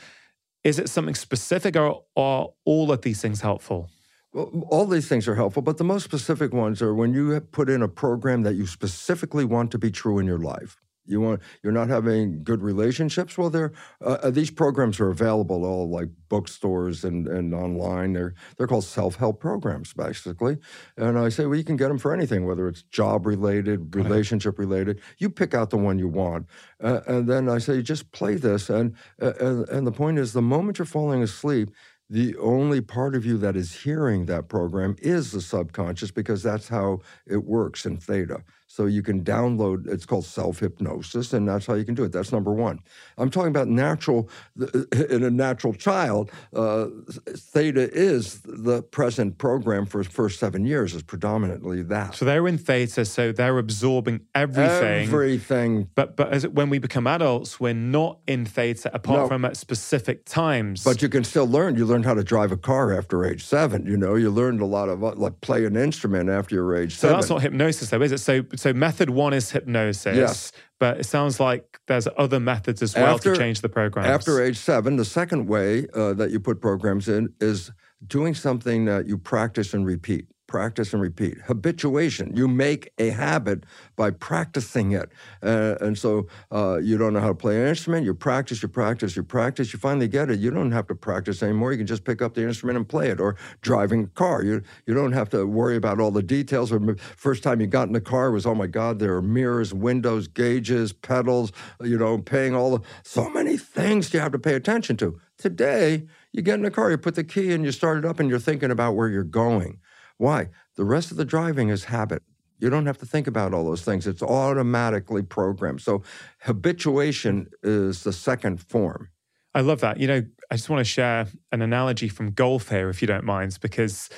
Is it something specific or are all of these things helpful? Well, all these things are helpful, but the most specific ones are when you put in a program that you specifically want to be true in your life. You want you're not having good relationships. Well, there uh, uh, these programs are available all like bookstores and, and online. They're they're called self help programs basically. And I say, well, you can get them for anything, whether it's job related, relationship related. You pick out the one you want, uh, and then I say, just play this. And, uh, and and the point is, the moment you're falling asleep, the only part of you that is hearing that program is the subconscious because that's how it works in theta. So you can download, it's called self hypnosis, and that's how you can do it. That's number one. I'm talking about natural, in a natural child, uh, theta is the present program for first seven years, is predominantly that. So they're in theta, so they're absorbing everything. Everything. But, but as, when we become adults, we're not in theta apart no. from at specific times. But you can still learn. You learn how to drive a car after age seven. You know, you learned a lot of, like, play an instrument after your age so seven. that's not hypnosis, though, is it? So so method one is hypnosis. Yes. But it sounds like there's other methods as well after, to change the program. After age seven, the second way uh, that you put programs in is doing something that you practice and repeat practice and repeat. Habituation. You make a habit by practicing it. Uh, and so uh, you don't know how to play an instrument, you practice, you practice, you practice, you finally get it. You don't have to practice anymore. You can just pick up the instrument and play it, or driving a car. You, you don't have to worry about all the details. First time you got in the car was, oh my God, there are mirrors, windows, gauges, pedals, you know, paying all the, so many things you have to pay attention to. Today, you get in the car, you put the key in, you start it up, and you're thinking about where you're going. Why? The rest of the driving is habit. You don't have to think about all those things. It's automatically programmed. So habituation is the second form. I love that. You know, I just want to share an analogy from golf here, if you don't mind, because,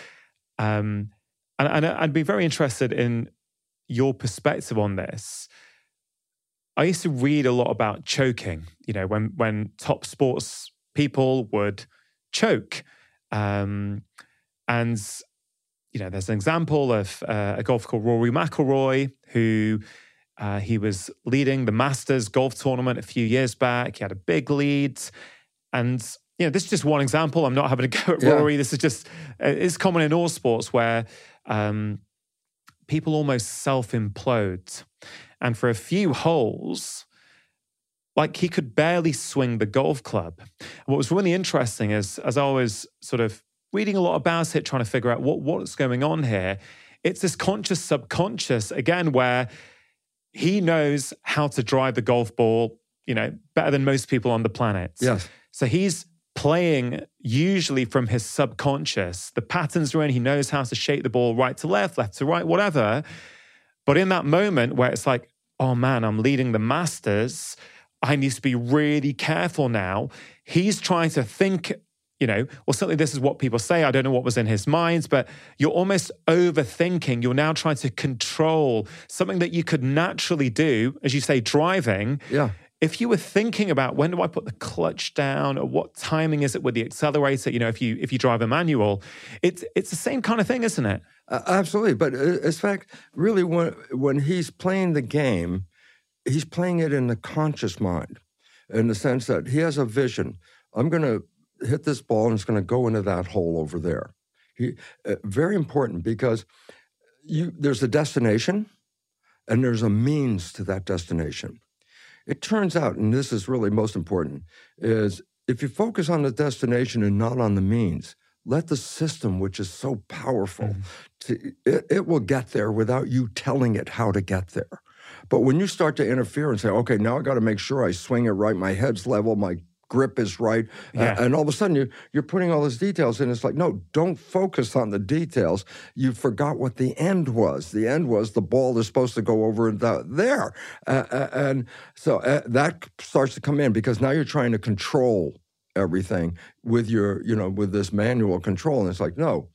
um, and, and I'd be very interested in your perspective on this. I used to read a lot about choking. You know, when when top sports people would choke, um, and you know, there's an example of uh, a golfer called Rory McIlroy who uh, he was leading the Masters golf tournament a few years back. He had a big lead, and you know, this is just one example. I'm not having a go at yeah. Rory. This is just uh, it's common in all sports where um, people almost self implode, and for a few holes. Like he could barely swing the golf club. What was really interesting is, as I was sort of reading a lot about it, trying to figure out what, what's going on here. It's this conscious subconscious, again, where he knows how to drive the golf ball, you know, better than most people on the planet. Yes. So he's playing usually from his subconscious. The patterns are in, he knows how to shape the ball right to left, left to right, whatever. But in that moment where it's like, oh man, I'm leading the Masters, I need to be really careful now. He's trying to think you know, or certainly this is what people say. I don't know what was in his mind, but you're almost overthinking. You're now trying to control something that you could naturally do, as you say, driving. Yeah. If you were thinking about when do I put the clutch down or what timing is it with the accelerator, you know, if you if you drive a manual, it's it's the same kind of thing, isn't it? Uh, absolutely, but uh, in fact, really, when when he's playing the game, he's playing it in the conscious mind, in the sense that he has a vision. I'm going to hit this ball and it's going to go into that hole over there. He, uh, very important because you, there's a destination and there's a means to that destination. It turns out, and this is really most important, is if you focus on the destination and not on the means, let the system, which is so powerful, mm-hmm. to, it, it will get there without you telling it how to get there. But when you start to interfere and say, okay, now I got to make sure I swing it right, my head's level, my grip is right. Yeah. Uh, and all of a sudden you, you're putting all those details in. It's like, no, don't focus on the details. You forgot what the end was. The end was the ball is supposed to go over the, there. Uh, uh and so uh, that starts to come in because now you're trying to control everything with your, you know, with this manual control. And it's like, no,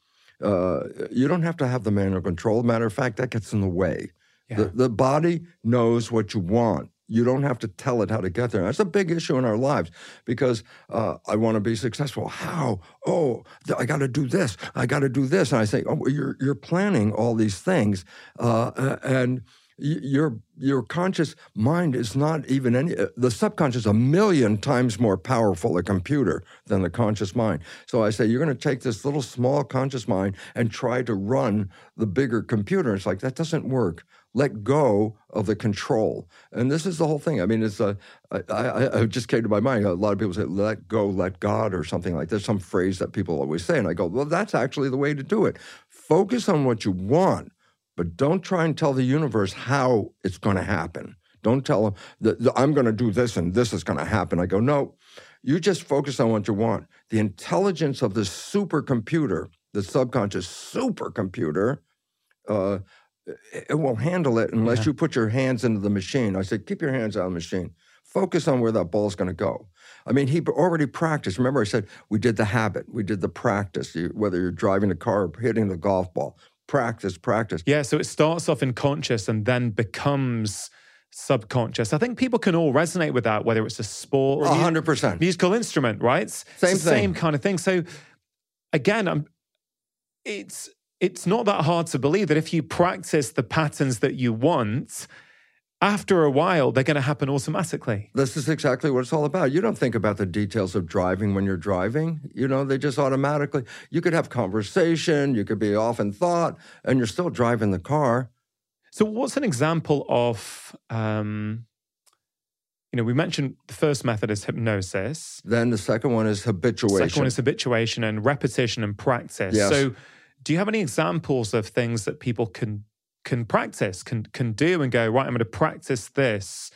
uh, you don't have to have the manual control. Matter of fact, that gets in the way. Yeah. The, the body knows what you want. You don't have to tell it how to get there. That's a big issue in our lives because uh, I want to be successful. How? Oh, I got to do this. I got to do this. And I say, oh, you're you're planning all these things, uh, and your your conscious mind is not even any. Uh, the subconscious a million times more powerful a computer than the conscious mind. So I say you're going to take this little small conscious mind and try to run the bigger computer. It's like that doesn't work let go of the control. And this is the whole thing. I mean, it's a, I, I, I just came to my mind. A lot of people say, let go, let God, or something like There's some phrase that people always say. And I go, well, that's actually the way to do it. Focus on what you want, but don't try and tell the universe how it's going to happen. Don't tell them that I'm going to do this and this is going to happen. I go, no, you just focus on what you want. The intelligence of the supercomputer, the subconscious supercomputer, uh, it won't handle it unless Yeah. you put your hands into the machine. I said, keep your hands out of the machine. Focus on where that ball's going to go. I mean, he already practiced. Remember, I said we did the habit, we did the practice. You, whether you're driving a car or hitting the golf ball, practice, practice. Yeah, so it starts off in conscious and then becomes subconscious. I think people can all resonate with that, whether it's a sport or A mu- hundred percent. musical instrument, right? Same thing. same kind of thing. So again, I'm it's it's not that hard to believe that if you practice the patterns that you want, after a while they're going to happen automatically. This is exactly what it's all about. You don't think about the details of driving when you're driving. You know, they just automatically, you could have conversation, you could be off in thought, and you're still driving the car. So, what's an example of, um, you know, we mentioned the first method is hypnosis. Then the second one is habituation. The Second one is habituation and repetition and practice. Yes. So, do you have any examples of things that people can can practice, can can do, and go right? I'm going to practice this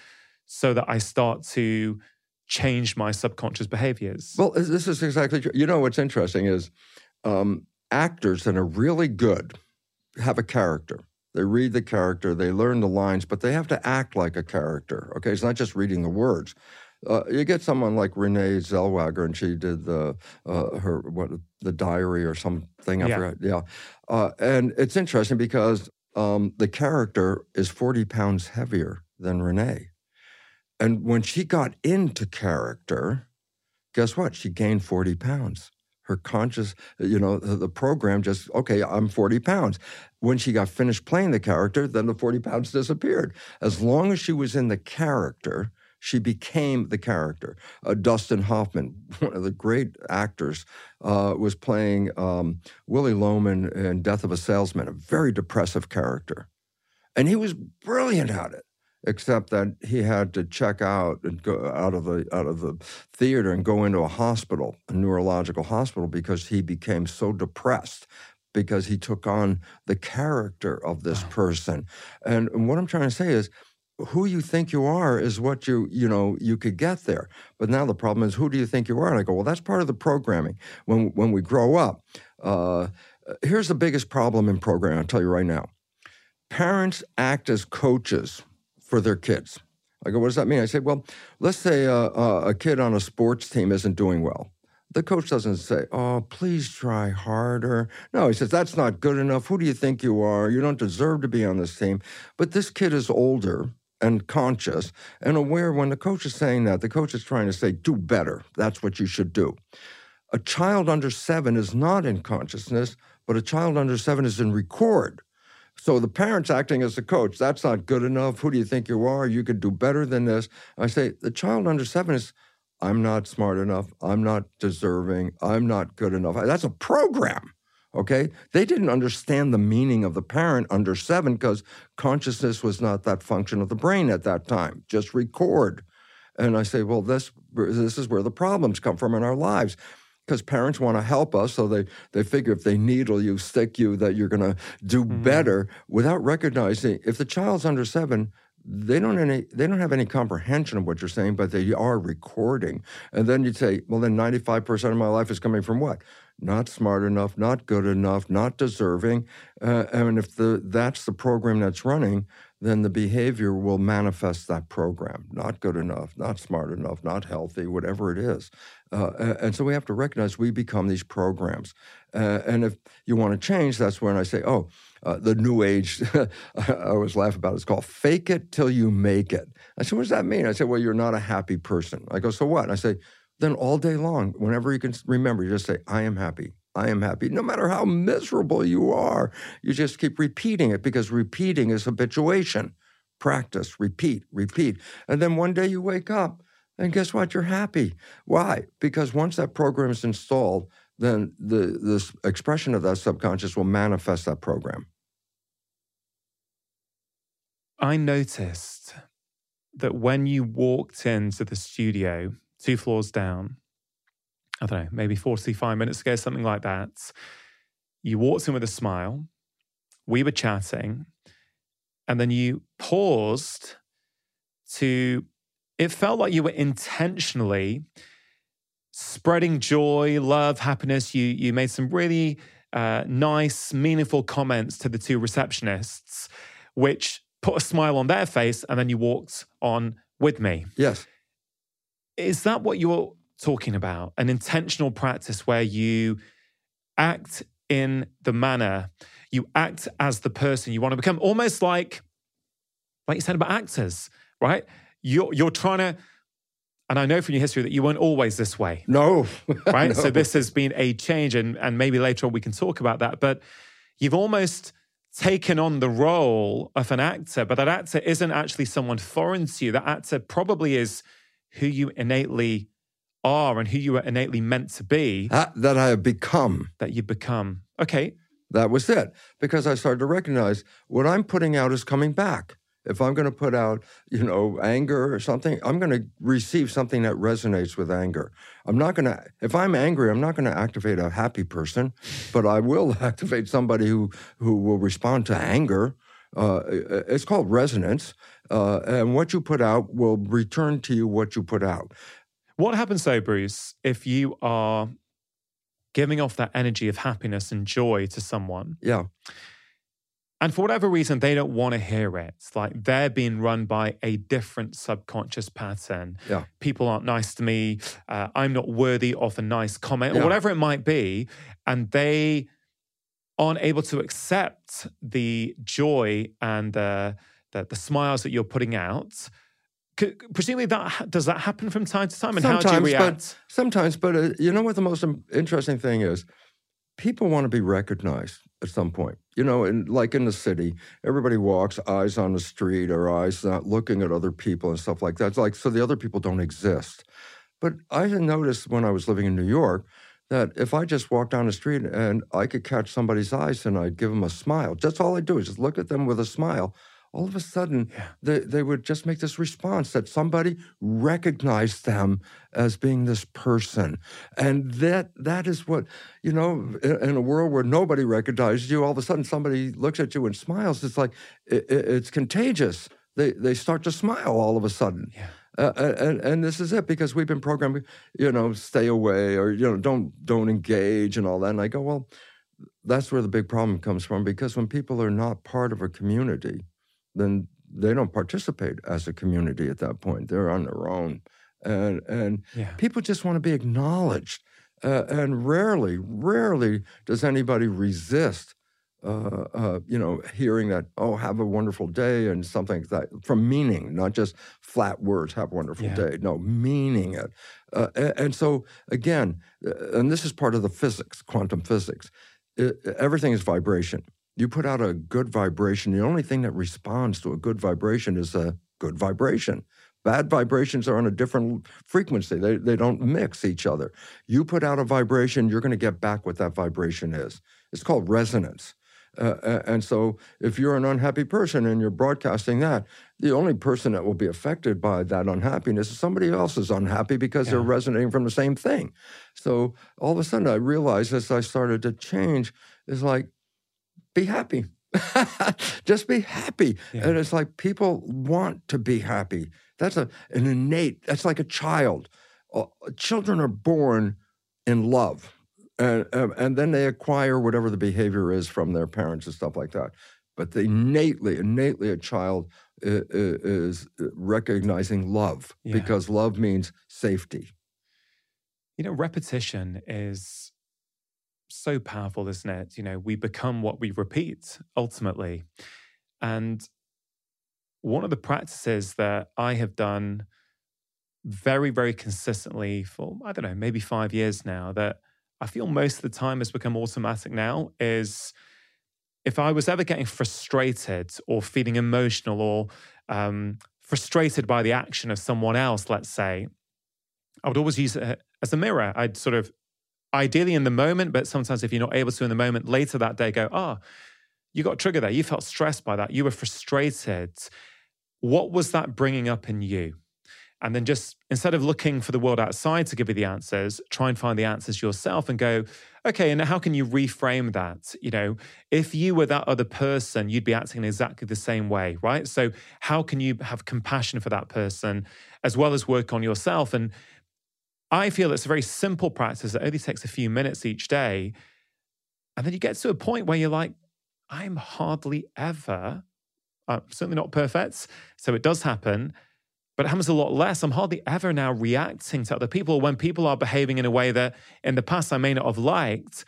so that I start to change my subconscious behaviors. Well, this is exactly true. You know what's interesting is um, actors that are really good have a character. They read the character, they learn the lines, but they have to act like a character. Okay, it's not just reading the words. Uh, you get someone like Renee Zellweger, and she did the uh, her what the diary or something. I Yeah. forgot. Yeah, uh, and it's interesting because um, the character is forty pounds heavier than Renee, and when she got into character, guess what? She gained 40 pounds. Her conscious, you know, the, the program just, okay, I'm 40 pounds. When she got finished playing the character, then the 40 pounds disappeared. As long as she was in the character, she became the character. Uh, Dustin Hoffman, one of the great actors, uh, was playing um, Willy Loman in Death of a Salesman, a very depressive character. And he was brilliant at it except that he had to check out and go out of the out of the theater and go into a hospital, a neurological hospital, because he became so depressed because he took on the character of this person. And what I'm trying to say is who you think you are is what you you know you could get there but now the problem is who do you think you are and i go well that's part of the programming when when we grow up uh, here's the biggest problem in programming i'll tell you right now parents act as coaches for their kids. I go, what does that mean? I say, well, let's say uh, uh, a kid on a sports team isn't doing well. The coach doesn't say, oh, please try harder. No, he says, that's not good enough. Who do you think you are? You don't deserve to be on this team. But this kid is older and conscious and aware when the coach is saying that, the coach is trying to say, do better. That's what you should do. A child under seven is not in consciousness, but a child under seven is in record. So the parents acting as the coach, that's not good enough. Who do you think you are? You could do better than this. I say, the child under seven is, I'm not smart enough. I'm not deserving. I'm not good enough. That's a program. Okay. They didn't understand the meaning of the parent under seven because consciousness was not that function of the brain at that time. Just record. And I say, well, this this is where the problems come from in our lives because parents want to help us, so they they figure if they needle you, stick you, that you're going to do Mhm. better without recognizing if the child's under seven. They don't any. They don't have any comprehension of what you're saying, but they are recording. And then you'd say, "Well, then 95 percent of my life is coming from what? Not smart enough, not good enough, not deserving." Uh, and if the that's the program that's running, then the behavior will manifest that program. Not good enough, not smart enough, not healthy, whatever it is. Uh, and so we have to recognize we become these programs. Uh, and if you want to change, that's when I say, oh, uh, the new age, I always laugh about it. It's called fake it till you make it. I said, what does that mean? I said, well, you're not a happy person. I go, so what? And I say, then all day long, whenever you can remember, you just say, I am happy. I am happy. No matter how miserable you are, you just keep repeating it because repeating is habituation. Practice, repeat, repeat. And then one day you wake up and guess what? You're happy. Why? Because once that program is installed, then the this expression of that subconscious will manifest that program. I noticed that when you walked into the studio, two floors down, I don't know, maybe 45 minutes ago, something like that, you walked in with a smile. We were chatting, and then you paused to, it felt like you were intentionally spreading joy, love, happiness. You, you made some really uh, nice, meaningful comments to the two receptionists, which put a smile on their face, and then you walked on with me. Yes. Is that what you're talking about? An intentional practice where you act in the manner, you act as the person you want to become, almost like, like you said about actors, right? You're, you're trying to, and I know from your history that you weren't always this way. No. Right. no. So this has been a change, and, and maybe later on we can talk about that. But you've almost taken on the role of an actor, but that actor isn't actually someone foreign to you. That actor probably is who you innately are and who you are innately meant to be. That, that I have become. That you become. Okay. That was it. Because I started to recognize what I'm putting out is coming back. If I'm going to put out, you know, anger or something, I'm going to receive something that resonates with anger. I'm not going to, if I'm angry, I'm not going to activate a happy person, but I will activate somebody who, who will respond to anger. Uh, it's called resonance. Uh, and what you put out will return to you what you put out. What happens though, Bruce, if you are giving off that energy of happiness and joy to someone? Yeah. And for whatever reason, they don't want to hear it. It's like they're being run by a different subconscious pattern. Yeah. People aren't nice to me. Uh, I'm not worthy of a nice comment, Yeah. or whatever it might be. And they aren't able to accept the joy and the, the, the smiles that you're putting out. Presumably, that does that happen from time to time, and how do you Sometimes, react? but sometimes, but uh, you know what the most interesting thing is? People want to be recognized at some point. You know, in, like in the city, everybody walks eyes on the street or eyes not looking at other people and stuff like that. It's like so the other people don't exist. But I noticed when I was living in New York that if I just walked down the street and I could catch somebody's eyes and I'd give them a smile, that's all I do is just look at them with a smile. All of a sudden, Yeah. they, they would just make this response that somebody recognized them as being this person. And that that is what, you know, in, in a world where nobody recognizes you, all of a sudden somebody looks at you and smiles. It's like, it, it- it's contagious. They, they start to smile all of a sudden. Yeah. Uh, and and this is it because we've been programmed, you know, stay away or you know don't don't engage and all that. And I go, well, that's where the big problem comes from because when people are not part of a community, then they don't participate as a community at that point. They're on their own, and and Yeah. people just want to be acknowledged. Uh, and rarely, rarely does anybody resist, uh, uh, you know, hearing that, oh, have a wonderful day and something like that from meaning, not just flat words, have a wonderful Yeah. day. No, meaning it. Uh, a- and so, again, uh, and this is part of the physics, quantum physics, it, everything is vibration. You put out a good vibration, the only thing that responds to a good vibration is a good vibration. Bad vibrations are on a different frequency. They, they don't mix each other. You put out a vibration, you're going to get back what that vibration is. It's called resonance. Uh, and so, if you're an unhappy person and you're broadcasting that, the only person that will be affected by that unhappiness is somebody else is unhappy because they're resonating from the same thing. So, all of a sudden, I realized as I started to change, is like, be happy. Just be happy. Yeah. And it's like people want to be happy. That's a, an innate, that's like a child. Uh, children are born in love. And, and, and then they acquire whatever the behavior is from their parents and stuff like that. But they innately, innately, a child i- i- is recognizing love Yeah. because love means safety. You know, repetition is so powerful, isn't it? You know, we become what we repeat ultimately. And one of the practices that I have done very, very consistently for, I don't know, maybe five years now, that I feel most of the time has become automatic now is if I was ever getting frustrated or feeling emotional or um, frustrated by the action of someone else, let's say, I would always use it as a mirror. I'd sort of, ideally in the moment, but sometimes if you're not able to in the moment, later that day, go, ah, you got triggered there. You felt stressed by that. You were frustrated. What was that bringing up in you? And then just instead of looking for the world outside to give you the answers, try and find the answers yourself and go, okay, and how can you reframe that? You know, if you were that other person, you'd be acting in exactly the same way, right? So, how can you have compassion for that person as well as work on yourself? And I feel it's a very simple practice that only takes a few minutes each day. And then you get to a point where you're like, I'm hardly ever, I'm certainly not perfect. So it does happen, but it happens a lot less. I'm hardly ever now reacting to other people when people are behaving in a way that in the past I may not have liked.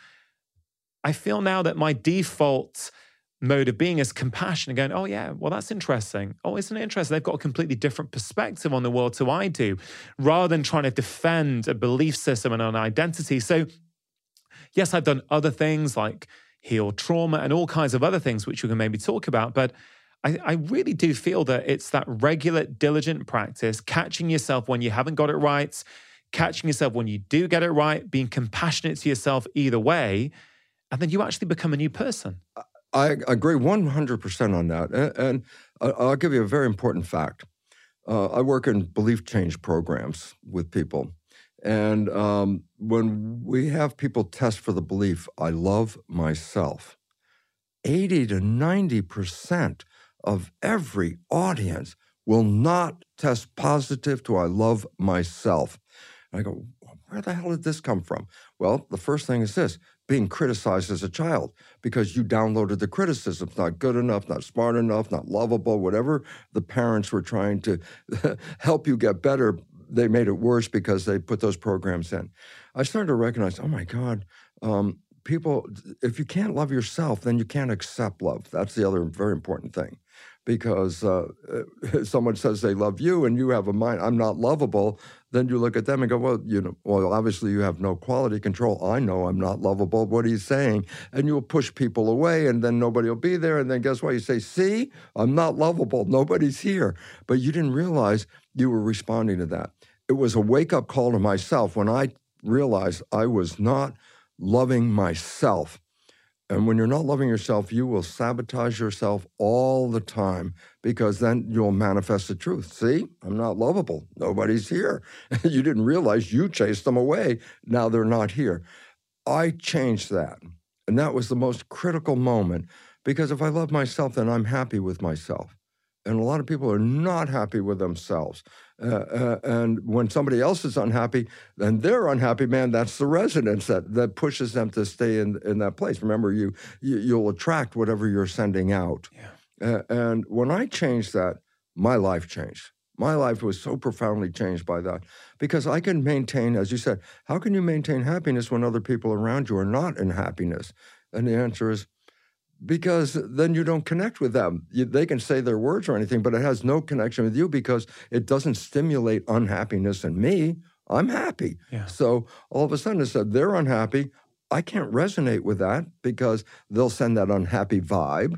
I feel now that my default mode of being is compassion and going, oh, yeah, well, that's interesting. Oh, isn't it interesting? They've got a completely different perspective on the world to I do, rather than trying to defend a belief system and an identity. So Yes, I've done other things like heal trauma and all kinds of other things, which we can maybe talk about. But I, I, really do feel that it's that regular, diligent practice, catching yourself when you haven't got it right, catching yourself when you do get it right, being compassionate to yourself either way. And then you actually become a new person. Uh, I agree 100% on that. And, and I'll give you a very important fact. Uh, I work in belief change programs with people. And um, when we have people test for the belief, I love myself, 80 to 90% of every audience will not test positive to I love myself. And I go, where the hell did this come from? Well, the first thing is this being criticized as a child because you downloaded the criticism. not good enough, not smart enough, not lovable, whatever the parents were trying to help you get better they made it worse because they put those programs in. I started to recognize, oh my God, um, people, if you can't love yourself, then you can't accept love. That's the other very important thing. Because uh, someone says they love you and you have a mind, I'm not lovable, then you look at them and go, well, you know, well, obviously you have no quality control. I know I'm not lovable. What are you saying? And you'll push people away and then nobody will be there. And then guess what? You say, see, I'm not lovable. Nobody's here. But you didn't realize you were responding to that it was a wake up call to myself when I realized I was not loving myself. And when you're not loving yourself, you will sabotage yourself all the time because then you'll manifest the truth. See, I'm not lovable. Nobody's here. you didn't realize you chased them away. Now they're not here. I changed that. And that was the most critical moment because if I love myself, then I'm happy with myself. And a lot of people are not happy with themselves. Uh, uh, and when somebody else is unhappy, then they're unhappy. Man, that's the resonance that that pushes them to stay in in that place. Remember, you, you will attract whatever you're sending out. Yeah. Uh, and when I changed that, my life changed. My life was so profoundly changed by that because I can maintain, as you said, how can you maintain happiness when other people around you are not in happiness? And the answer is because then you don't connect with them. You, they can say their words or anything, but it has no connection with you because it doesn't stimulate unhappiness in me. I'm happy. Yeah. So all of a sudden, it said they're unhappy. I can't resonate with that because they'll send that unhappy vibe,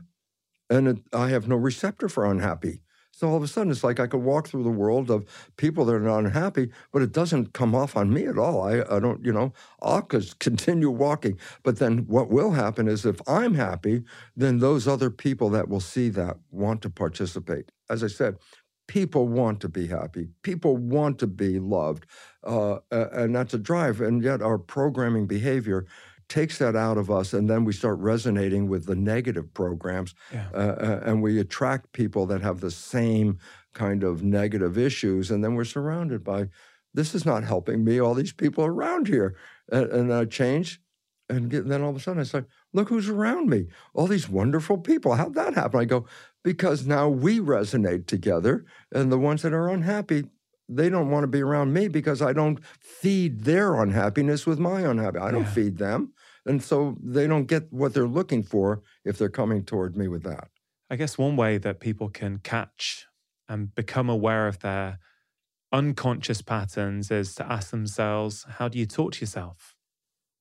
and it, I have no receptor for unhappy. So all of a sudden, it's like I could walk through the world of people that are not unhappy, but it doesn't come off on me at all. I, I don't, you know, I'll continue walking. But then what will happen is if I'm happy, then those other people that will see that want to participate. As I said, people want to be happy. People want to be loved. Uh, and that's a drive. And yet our programming behavior takes that out of us, and then we start resonating with the negative programs, yeah. uh, uh, and we attract people that have the same kind of negative issues, and then we're surrounded by, this is not helping me. All these people around here, and, and I change, and get, then all of a sudden I say, look who's around me, all these wonderful people. How'd that happen? I go, because now we resonate together, and the ones that are unhappy they don't want to be around me because I don't feed their unhappiness with my unhappiness. I don't yeah. feed them. And so they don't get what they're looking for if they're coming toward me with that. I guess one way that people can catch and become aware of their unconscious patterns is to ask themselves, how do you talk to yourself?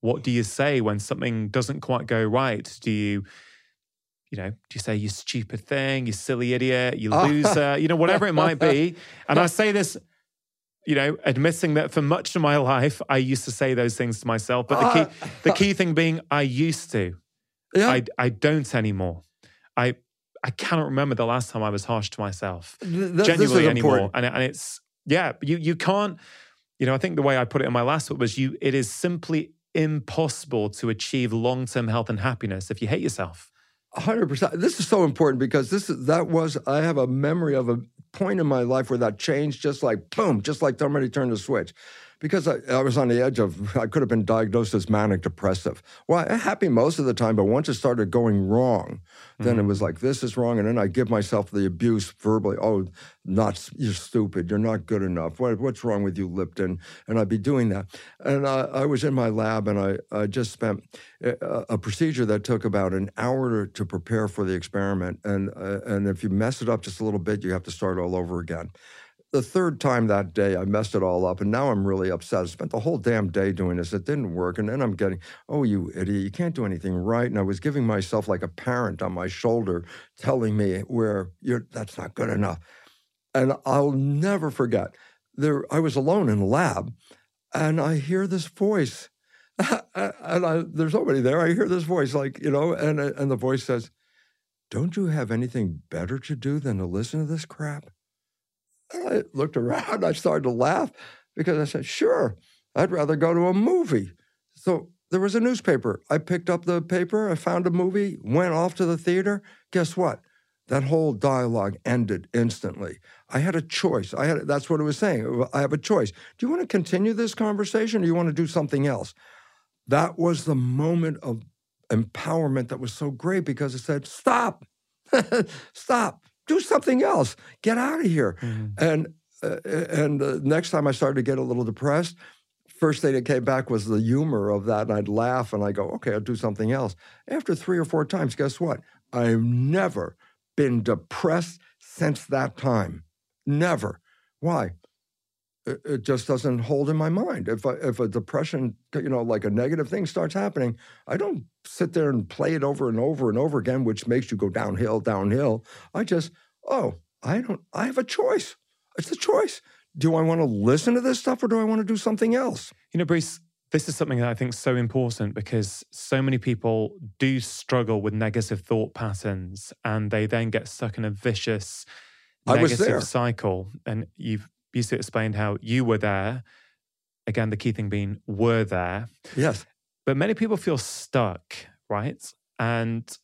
What do you say when something doesn't quite go right? Do you you know, do you say you stupid thing, you silly idiot, you ah. loser, you know, whatever it might be. And I say this you know, admitting that for much of my life, I used to say those things to myself. But the key, uh, the key thing being, I used to. Yeah. I, I don't anymore. I, I cannot remember the last time I was harsh to myself, Th- genuinely anymore. And, and it's, yeah, you, you can't, you know, I think the way I put it in my last book was you, it is simply impossible to achieve long term health and happiness if you hate yourself. Hundred percent. This is so important because this is that was I have a memory of a point in my life where that changed, just like boom, just like somebody turned a switch. Because I, I, was on the edge of, I could have been diagnosed as manic depressive. Well, I'm happy most of the time, but once it started going wrong, then mm-hmm. it was like, this is wrong. And then I give myself the abuse verbally. Oh, not, you're stupid. You're not good enough. What, what's wrong with you, Lipton? And I'd be doing that. And I, I was in my lab and I, I just spent a, a, procedure that took about an hour to, to prepare for the experiment. And, uh, and if you mess it up just a little bit, you have to start all over again the third time that day, I messed it all up, and now I'm really upset. I spent the whole damn day doing this. It didn't work, and then I'm getting, oh, you idiot, you can't do anything right. And I was giving myself like a parent on my shoulder, telling me where you're that's not good enough. And I'll never forget. There, I was alone in the lab, and I hear this voice, and I, there's nobody there. I hear this voice, like you know, and and the voice says, "Don't you have anything better to do than to listen to this crap?" I looked around. I started to laugh because I said, sure, I'd rather go to a movie. So there was a newspaper. I picked up the paper, I found a movie, went off to the theater. Guess what? That whole dialogue ended instantly. I had a choice. I had that's what it was saying. I have a choice. Do you want to continue this conversation or you want to do something else? That was the moment of empowerment that was so great because it said, stop, stop do something else. Get out of here. Mm-hmm. And uh, and uh, next time I started to get a little depressed, first thing that came back was the humor of that, and I'd laugh and I go, okay, I'll do something else. After three or four times, guess what? I've never been depressed since that time. Never. Why? It just doesn't hold in my mind. If I, if a depression, you know, like a negative thing starts happening, I don't sit there and play it over and over and over again, which makes you go downhill, downhill. I just, oh, I don't, I have a choice. It's a choice. Do I want to listen to this stuff or do I want to do something else? You know, Bruce, this is something that I think is so important because so many people do struggle with negative thought patterns and they then get stuck in a vicious negative cycle. And you've Busey explained how you were there. Again, the key thing being were there. Yes. But many people feel stuck, right? And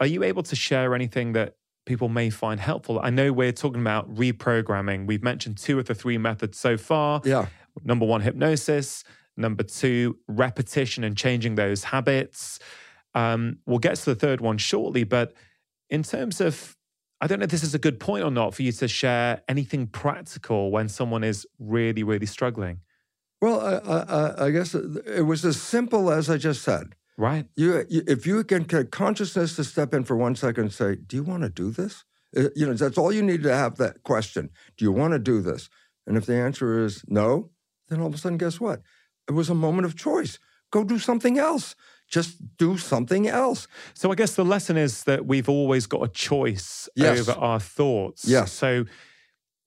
are you able to share anything that people may find helpful? I know we're talking about reprogramming. We've mentioned two of the three methods so far. Yeah. Number one, hypnosis. Number two, repetition and changing those habits. Um, we'll get to the third one shortly, but in terms of I don't know if this is a good point or not for you to share anything practical when someone is really, really struggling. Well, I, I, I guess it was as simple as I just said. Right. You, you, if you can get consciousness to step in for one second and say, "Do you want to do this?" Uh, you know, that's all you need to have that question. Do you want to do this? And if the answer is no, then all of a sudden, guess what? It was a moment of choice. Go do something else just do something else. So I guess the lesson is that we've always got a choice yes. over our thoughts. Yes. So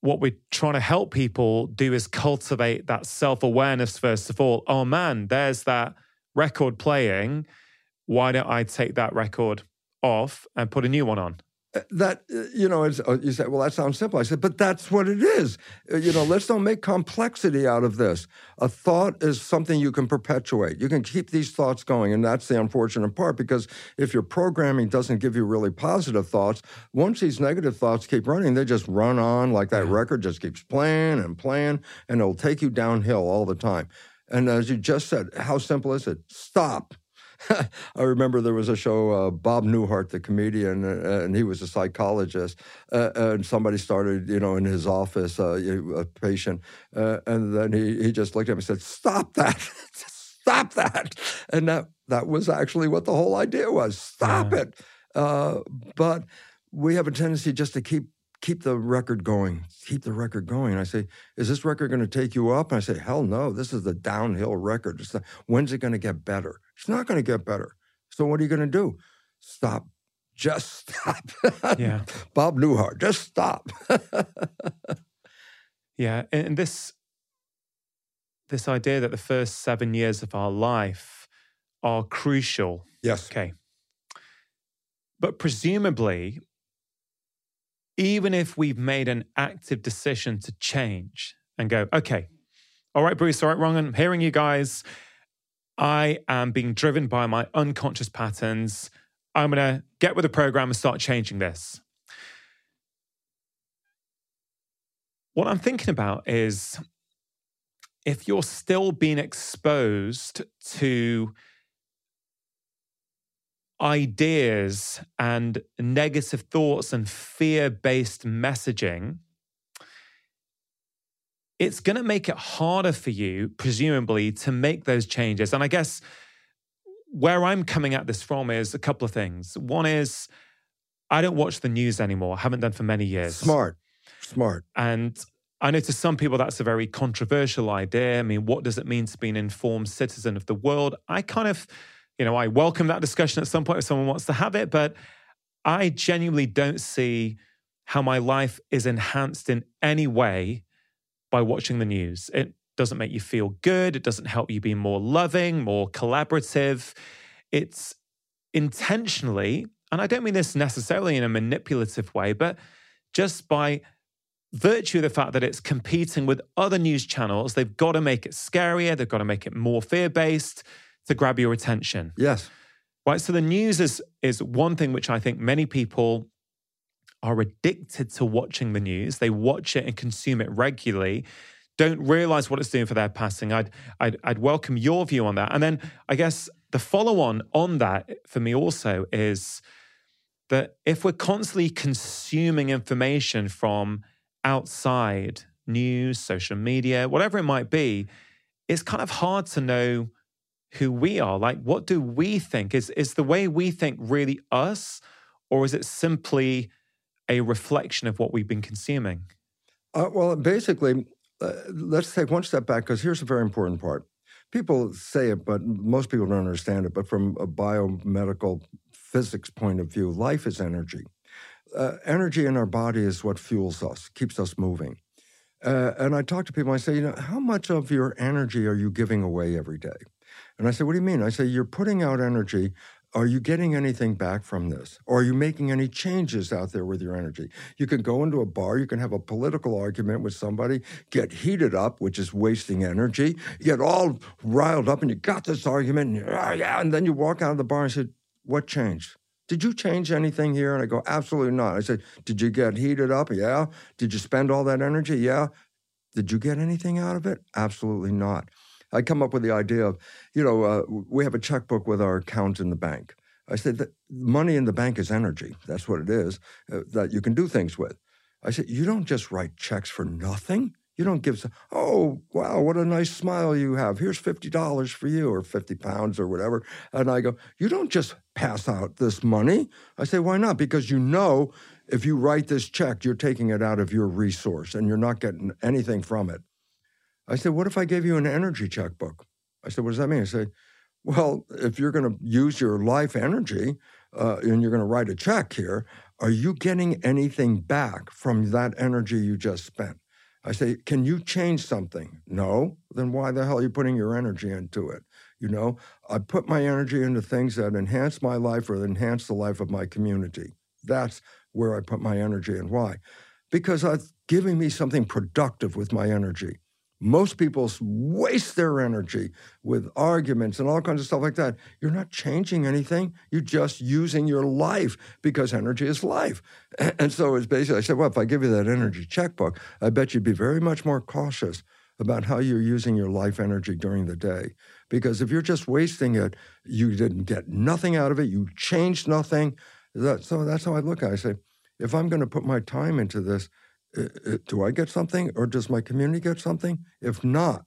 what we're trying to help people do is cultivate that self-awareness first of all. Oh man, there's that record playing. Why don't I take that record off and put a new one on? That uh, you know uh, you say well that sounds simple. I said but that's what it is. Uh, you know let's don't make complexity out of this. A thought is something you can perpetuate. You can keep these thoughts going and that's the unfortunate part because if your programming doesn't give you really positive thoughts once these negative thoughts keep running they just run on like that record just keeps playing and playing and it'll take you downhill all the time. And as you just said how simple is it? Stop I remember there was a show, uh, Bob Newhart, the comedian, uh, and he was a psychologist. Uh, and somebody started, you know, in his office, uh, a patient, uh, and then he, he just looked at me and said, "Stop that! Stop that!" And that that was actually what the whole idea was. Stop yeah. it! Uh, but we have a tendency just to keep keep the record going, keep the record going. I say, is this record going to take you up? And I say, hell no, this is the downhill record. Not, when's it going to get better? It's not going to get better. So what are you going to do? Stop. Just stop. yeah. Bob Newhart, just stop. yeah. And this, this idea that the first seven years of our life are crucial. Yes. Okay. But presumably, even if we've made an active decision to change and go, okay, all right, Bruce, all right, Ron, I'm hearing you guys. I am being driven by my unconscious patterns. I'm going to get with the program and start changing this. What I'm thinking about is if you're still being exposed to ideas and negative thoughts and fear based messaging, it's going to make it harder for you, presumably, to make those changes. And I guess where I'm coming at this from is a couple of things. One is I don't watch the news anymore, I haven't done for many years. Smart, smart. And I know to some people that's a very controversial idea. I mean, what does it mean to be an informed citizen of the world? I kind of, you know, I welcome that discussion at some point if someone wants to have it, but I genuinely don't see how my life is enhanced in any way by watching the news. It doesn't make you feel good. It doesn't help you be more loving, more collaborative. It's intentionally, and I don't mean this necessarily in a manipulative way, but just by virtue of the fact that it's competing with other news channels, they've got to make it scarier, they've got to make it more fear based to grab your attention. Yes. Right. So the news is is one thing which I think many people are addicted to watching the news. They watch it and consume it regularly. Don't realize what it's doing for their passing. I'd, I'd I'd welcome your view on that. And then I guess the follow on on that for me also is that if we're constantly consuming information from outside news, social media, whatever it might be, it's kind of hard to know who we are. Like, what do we think? Is, is the way we think really us, or is it simply a reflection of what we've been consuming? Uh, well, basically, uh, let's take one step back because here's a very important part. People say it, but most people don't understand it. But from a biomedical physics point of view, life is energy uh, energy in our body is what fuels us, keeps us moving. Uh, and I talk to people, I say, you know, how much of your energy are you giving away every day? And I said, what do you mean? I say, you're putting out energy. Are you getting anything back from this? Or are you making any changes out there with your energy? You can go into a bar, you can have a political argument with somebody, get heated up, which is wasting energy, get all riled up, and you got this argument, and, oh, yeah, and then you walk out of the bar and say, what changed? Did you change anything here? And I go, Absolutely not. I said, Did you get heated up? Yeah. Did you spend all that energy? Yeah. Did you get anything out of it? Absolutely not. I come up with the idea of, you know, uh, we have a checkbook with our account in the bank. I said that money in the bank is energy. That's what it is uh, that you can do things with. I said, you don't just write checks for nothing. You don't give, oh, wow, what a nice smile you have. Here's $50 for you or 50 pounds or whatever. And I go, you don't just pass out this money. I say, why not? Because you know if you write this check, you're taking it out of your resource and you're not getting anything from it. I said, what if I gave you an energy checkbook? I said, what does that mean? I said, well, if you're going to use your life energy uh, and you're going to write a check here, are you getting anything back from that energy you just spent? I say, can you change something? No. Then why the hell are you putting your energy into it? You know, I put my energy into things that enhance my life or enhance the life of my community. That's where I put my energy and why. Because it's giving me something productive with my energy. Most people waste their energy with arguments and all kinds of stuff like that. You're not changing anything. You're just using your life because energy is life. And so it's basically, I said, well, if I give you that energy checkbook, I bet you'd be very much more cautious about how you're using your life energy during the day. Because if you're just wasting it, you didn't get nothing out of it, you changed nothing. So that's how I look at it. I say, if I'm going to put my time into this, do I get something or does my community get something? If not,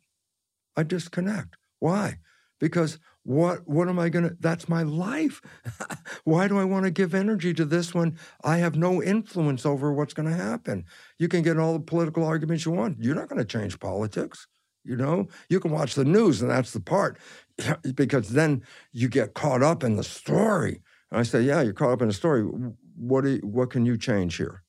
I disconnect. Why? Because what what am I going to that's my life. Why do I want to give energy to this when I have no influence over what's going to happen? You can get all the political arguments you want. You're not going to change politics. You know, you can watch the news, and that's the part, because then you get caught up in the story. And I say, yeah, you're caught up in the story. What you, what can you change here?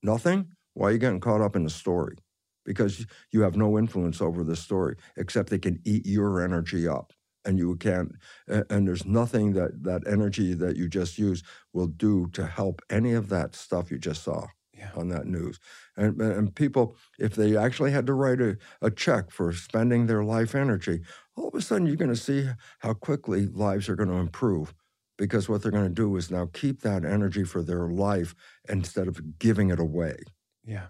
Nothing. Why are you getting caught up in the story? Because you have no influence over the story, except they can eat your energy up. And you can't, and there's nothing that that energy that you just use will do to help any of that stuff you just saw yeah. on that news. And, and people, if they actually had to write a, a check for spending their life energy, all of a sudden you're going to see how quickly lives are going to improve because what they're going to do is now keep that energy for their life instead of giving it away. Yeah.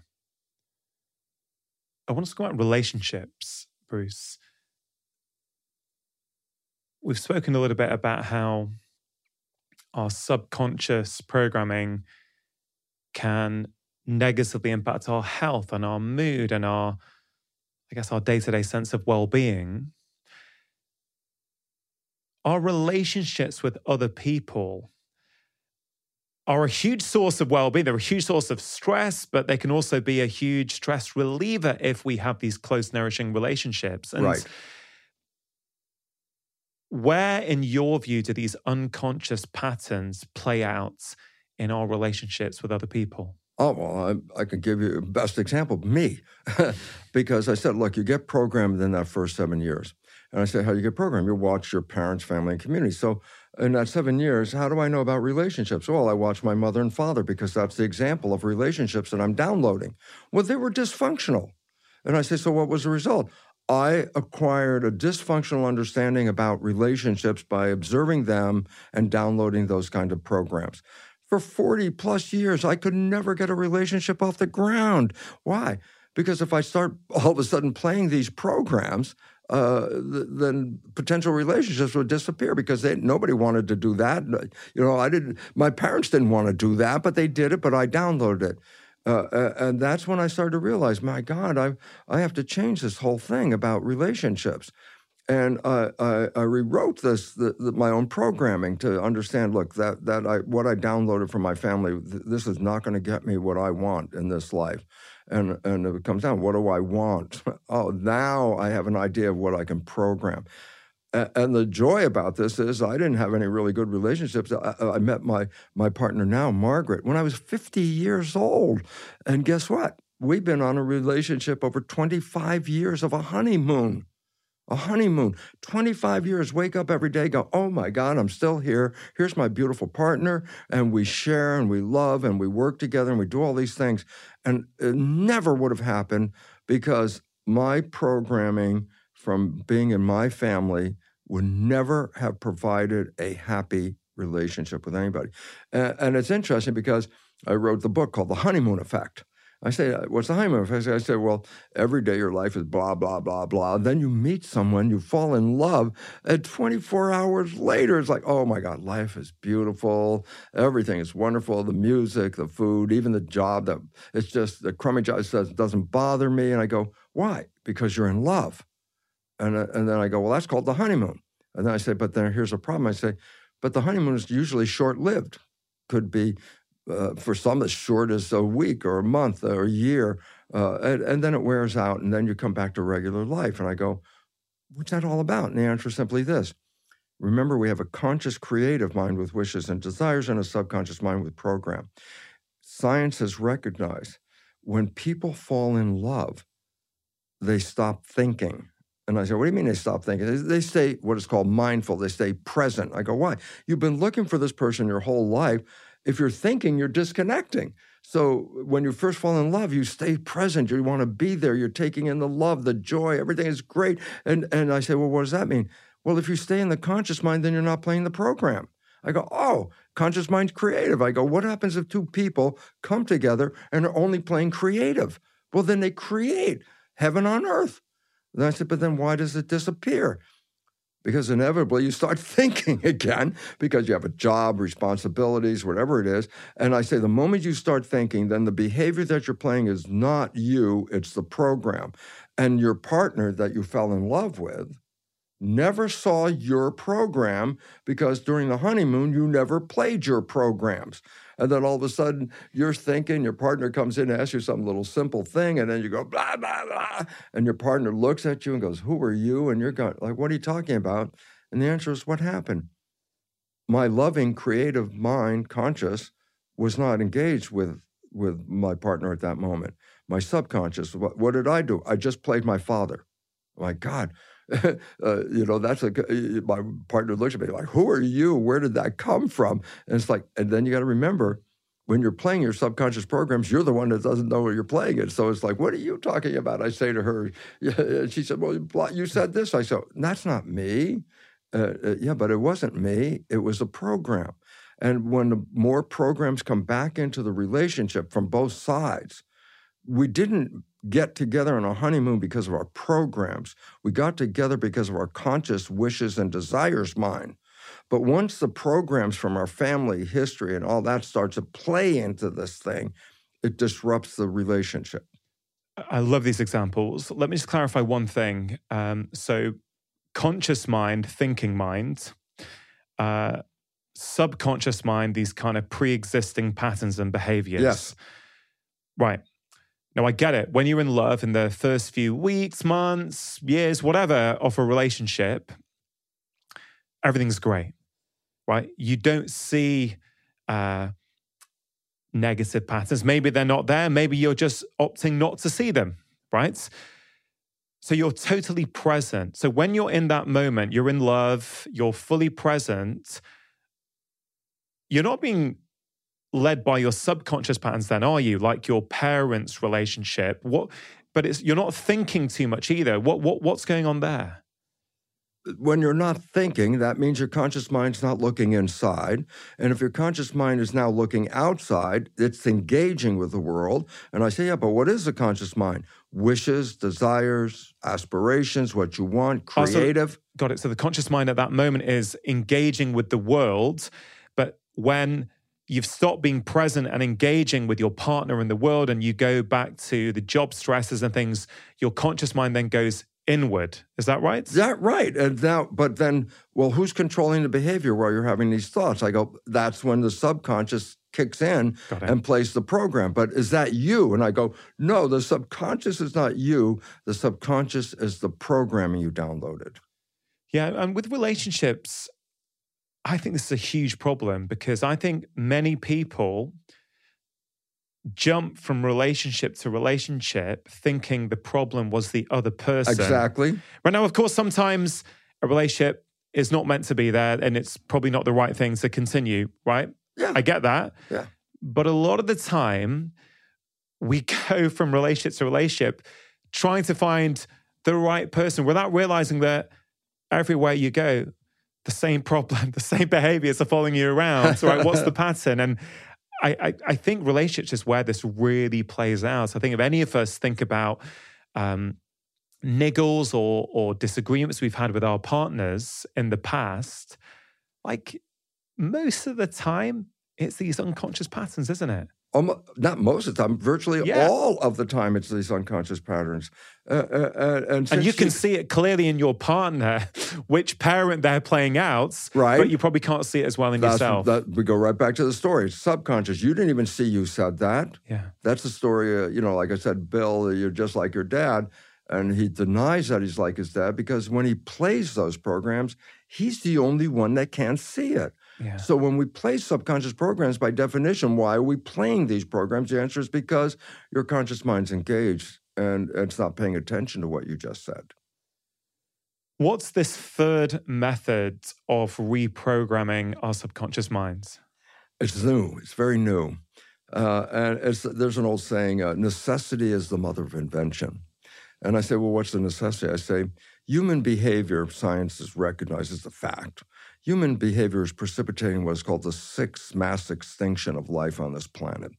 I want to talk about relationships Bruce. We've spoken a little bit about how our subconscious programming can negatively impact our health and our mood and our, I guess, our day to day sense of well being. Our relationships with other people are a huge source of well being. They're a huge source of stress, but they can also be a huge stress reliever if we have these close, nourishing relationships. And right. Where, in your view, do these unconscious patterns play out in our relationships with other people? Oh, well, I, I could give you the best example me. because I said, look, you get programmed in that first seven years. And I said, how do you get programmed? You watch your parents, family, and community. So in that seven years, how do I know about relationships? Well, I watch my mother and father because that's the example of relationships that I'm downloading. Well, they were dysfunctional. And I say, so what was the result? I acquired a dysfunctional understanding about relationships by observing them and downloading those kind of programs. For 40 plus years, I could never get a relationship off the ground. Why? Because if I start all of a sudden playing these programs, uh, then potential relationships would disappear because they, nobody wanted to do that. You know, I didn't. My parents didn't want to do that, but they did it. But I downloaded it, uh, and that's when I started to realize, my God, I I have to change this whole thing about relationships. And I, I, I rewrote this the, the, my own programming to understand. Look, that that I what I downloaded from my family. Th- this is not going to get me what I want in this life and and it comes down oh, what do i want oh now i have an idea of what i can program and the joy about this is I didn't have any really good relationships. I, met my my partner now, Margaret, when I was 50 years old, and guess what? We've been on a relationship over 25 years of a honeymoon a honeymoon, 25 years, wake up every day, go, oh my God, I'm still here. Here's my beautiful partner. And we share and we love and we work together and we do all these things. And it never would have happened because my programming from being in my family would never have provided a happy relationship with anybody. And, it's interesting because I wrote the book called The Honeymoon Effect. I say, uh, what's the honeymoon phase? I say, well, every day your life is blah, blah, blah, blah. Then you meet someone, you fall in love, and 24 hours later, it's like, oh my God, life is beautiful. Everything is wonderful. The music, the food, even the job, that it's just the crummy job says doesn't bother me. And I go, why? Because you're in love. And, uh, and then I go, well, that's called the honeymoon. And then I say, but then here's a problem. I say, but the honeymoon is usually short lived. Could be uh, for some as short as a week or a month or a year, uh, and, and, then it wears out, and then you come back to regular life. And I go, what's that all about? And the answer is simply this. Remember, we have a conscious creative mind with wishes and desires and a subconscious mind with program. Science has recognized when people fall in love, they stop thinking. And I say, what do you mean they stop thinking? They stay what is called mindful. They stay present. I go, why? You've been looking for this person your whole life if you're thinking, you're disconnecting. So when you first fall in love, you stay present. You want to be there. You're taking in the love, the joy. Everything is great. And and I say, well, what does that mean? Well, if you stay in the conscious mind, then you're not playing the program. I go, oh, conscious mind's creative. I go, what happens if two people come together and are only playing creative? Well, then they create heaven on earth. And I said, but then why does it disappear? Because inevitably you start thinking again because you have a job, responsibilities, whatever it is. And I say the moment you start thinking, then the behavior that you're playing is not you, it's the program. And your partner that you fell in love with never saw your program because during the honeymoon, you never played your programs. And then all of a sudden, you're thinking, your partner comes in and asks you some little simple thing, and then you go, blah, blah, blah. And your partner looks at you and goes, Who are you? And you're going, like, what are you talking about? And the answer is, What happened? My loving, creative mind, conscious, was not engaged with with my partner at that moment. My subconscious, what, what did I do? I just played my father. My God, uh, you know, that's a, my partner looks at me like, who are you? Where did that come from? And it's like, and then you got to remember, when you're playing your subconscious programs, you're the one that doesn't know you're playing it. So it's like, what are you talking about? I say to her, yeah, she said, well, you said this. I said, that's not me. Uh, uh, yeah, but it wasn't me. It was a program. And when more programs come back into the relationship from both sides, we didn't get together on a honeymoon because of our programs. We got together because of our conscious wishes and desires mind. But once the programs from our family history and all that start to play into this thing, it disrupts the relationship. I love these examples. Let me just clarify one thing. Um, so, conscious mind, thinking mind, uh, subconscious mind, these kind of pre existing patterns and behaviors. Yes. Right. Now, I get it. When you're in love in the first few weeks, months, years, whatever of a relationship, everything's great, right? You don't see uh, negative patterns. Maybe they're not there. Maybe you're just opting not to see them, right? So you're totally present. So when you're in that moment, you're in love, you're fully present. You're not being led by your subconscious patterns then are you like your parents relationship what but it's you're not thinking too much either what what what's going on there when you're not thinking, that means your conscious mind's not looking inside. And if your conscious mind is now looking outside, it's engaging with the world. And I say, yeah, but what is the conscious mind? Wishes, desires, aspirations, what you want, creative. Oh, so, got it. So the conscious mind at that moment is engaging with the world. But when you've stopped being present and engaging with your partner in the world and you go back to the job stresses and things, your conscious mind then goes inward. Is that right? is That right. And now, but then, well, who's controlling the behavior while you're having these thoughts? I go, that's when the subconscious kicks in and plays the program. But is that you? And I go, no, the subconscious is not you. The subconscious is the programming you downloaded. Yeah. And with relationships, I think this is a huge problem because I think many people jump from relationship to relationship thinking the problem was the other person. Exactly. Right now, of course, sometimes a relationship is not meant to be there and it's probably not the right thing to continue, right? Yeah. I get that. Yeah. But a lot of the time, we go from relationship to relationship trying to find the right person without realizing that everywhere you go, the same problem, the same behaviors are following you around. So, right, what's the pattern? And I, I, I, think relationships is where this really plays out. So I think if any of us think about um, niggles or or disagreements we've had with our partners in the past, like most of the time, it's these unconscious patterns, isn't it? Almost, not most of the time, virtually yeah. all of the time, it's these unconscious patterns. Uh, uh, uh and, and you can see it clearly in your partner, which parent they're playing out, right? But you probably can't see it as well in That's, yourself. That, we go right back to the story. subconscious. You didn't even see you said that. Yeah, that's the story. Uh, you know, like I said, Bill, you're just like your dad, and he denies that he's like his dad because when he plays those programs, he's the only one that can't see it. So when we play subconscious programs, by definition, why are we playing these programs? The answer is because your conscious mind's engaged and it's not paying attention to what you just said. What's this third method of reprogramming our subconscious minds? It's new. It's very new. Uh, and there's an old saying, uh, necessity is the mother of invention. And I say, well, what's the necessity? I say, human behavior, science is recognized as a fact human behavior is precipitating what's called the sixth mass extinction of life on this planet.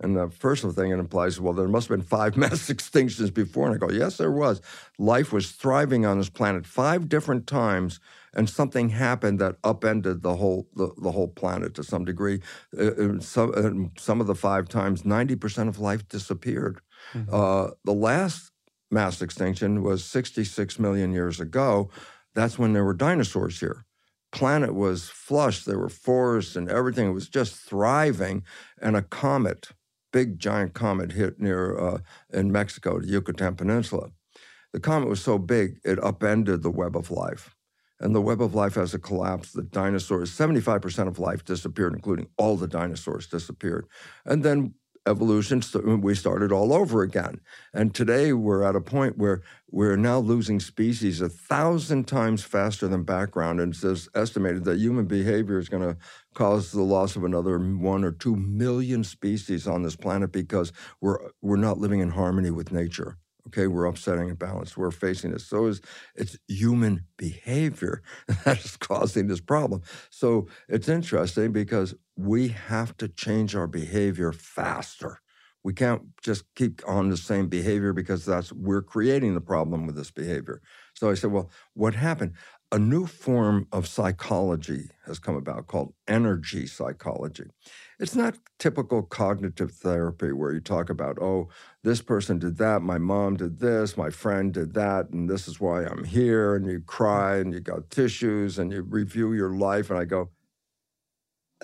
And the first thing it implies, well, there must have been five mass extinctions before. And I go, yes, there was. Life was thriving on this planet five different times, and something happened that upended the whole the, the whole planet to some degree. Uh, some, uh, some of the five times, 90% of life disappeared. Mm-hmm. Uh, the last mass extinction was 66 million years ago. That's when there were dinosaurs here planet was flush. There were forests and everything. It was just thriving. And a comet, big giant comet, hit near uh, in Mexico, the Yucatan Peninsula. The comet was so big it upended the web of life. And the web of life has a collapse. The dinosaurs, 75% of life disappeared, including all the dinosaurs disappeared. And then evolution, we started all over again. And today we're at a point where we're now losing species a thousand times faster than background. And it's estimated that human behavior is going to cause the loss of another one or two million species on this planet because we're, we're not living in harmony with nature. Okay, we're upsetting a balance. We're facing this. So it's, it's human behavior that is causing this problem. So it's interesting because we have to change our behavior faster. We can't just keep on the same behavior because that's we're creating the problem with this behavior. So I said, well, what happened? A new form of psychology has come about called energy psychology. It's not typical cognitive therapy where you talk about, oh, this person did that, my mom did this, my friend did that, and this is why I'm here. And you mm. cry and you got tissues and you review your life. And I go,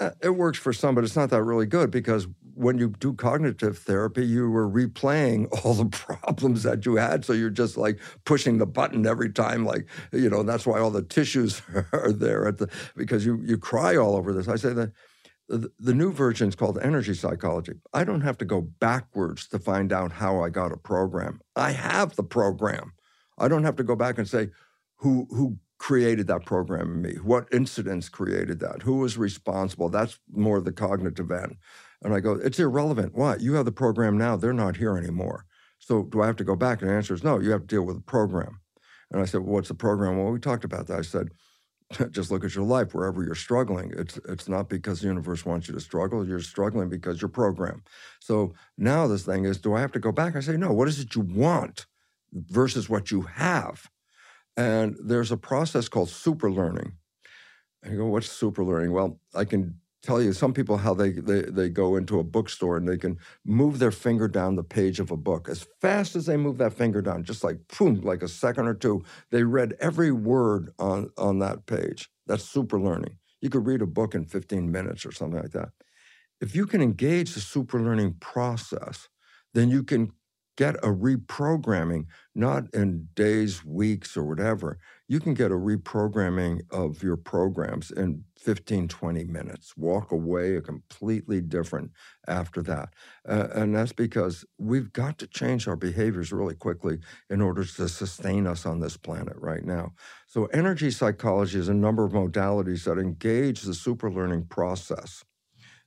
Uh, it works for some, but it's not that really good because when you do cognitive therapy, you were replaying all the problems that you had. So you're just like pushing the button every time, like, you know, that's why all the tissues are there at the, because you, you cry all over this. I say that the, the new version is called energy psychology. I don't have to go backwards to find out how I got a program. I have the program. I don't have to go back and say, who, who created that program in me? What incidents created that? Who was responsible? That's more the cognitive end. And I go, it's irrelevant. Why? You have the program now. They're not here anymore. So do I have to go back? And the answer is no, you have to deal with the program. And I said, well, what's the program? Well, we talked about that. I said, just look at your life wherever you're struggling. It's it's not because the universe wants you to struggle. You're struggling because you're programmed. So now this thing is, do I have to go back? I say, no, what is it you want versus what you have? And there's a process called super learning. And you go, what's super learning? Well, I can tell you some people how they, they, they go into a bookstore and they can move their finger down the page of a book as fast as they move that finger down just like boom like a second or two they read every word on on that page that's super learning you could read a book in 15 minutes or something like that if you can engage the super learning process then you can get a reprogramming, not in days, weeks, or whatever. You can get a reprogramming of your programs in 15, 20 minutes. Walk away a completely different after that. Uh, and that's because we've got to change our behaviors really quickly in order to sustain us on this planet right now. So, energy psychology is a number of modalities that engage the super learning process.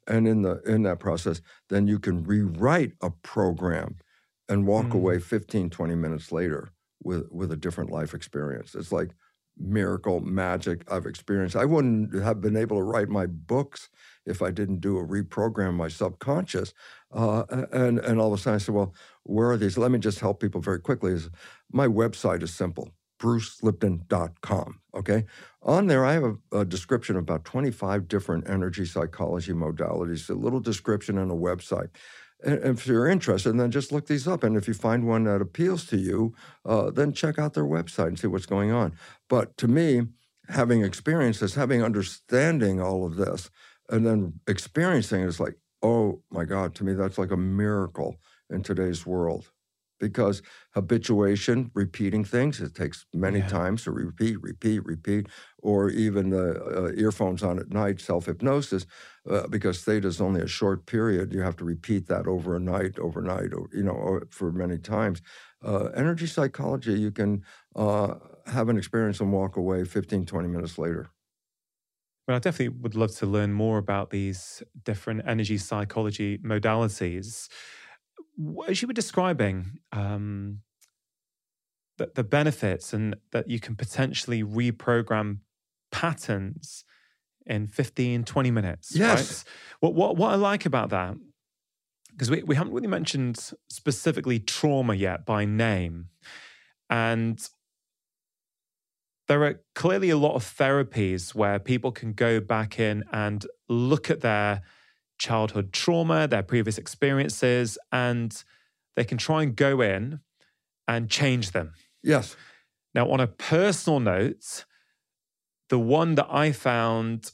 And in the in that process, then you can rewrite a program and walk mm. away 15, 20 minutes later with, with a different life experience. It's like miracle magic I've experienced. I wouldn't have been able to write my books if I didn't do a reprogram my subconscious. Uh, and, and all of a sudden I said, well, where are these? Let me just help people very quickly. Is My website is simple, brucelipton.com. Okay. On there, I have a, a, description of about 25 different energy psychology modalities, a little description on a website. If you're interested, then just look these up. And if you find one that appeals to you, uh, then check out their website and see what's going on. But to me, having experienced this, having understanding all of this, and then experiencing it is like, oh my God, to me, that's like a miracle in today's world because habituation, repeating things, it takes many yeah. times to repeat, repeat, repeat, or even the uh, earphones on at night, self hypnosis, uh, because theta is only a short period. You have to repeat that over a night, overnight, or, you know, for many times. Uh, energy psychology, you can uh, have an experience and walk away 15, 20 minutes later. Well, I definitely would love to learn more about these different energy psychology modalities as you were describing um, the, the benefits and that you can potentially reprogram patterns in 15, 20 minutes. Yes. Right? What, what, what I like about that, because we, we haven't really mentioned specifically trauma yet by name. And there are clearly a lot of therapies where people can go back in and look at their childhood trauma, their previous experiences, and they can try and go in and change them. Yes. Now, on a personal note, the one that I found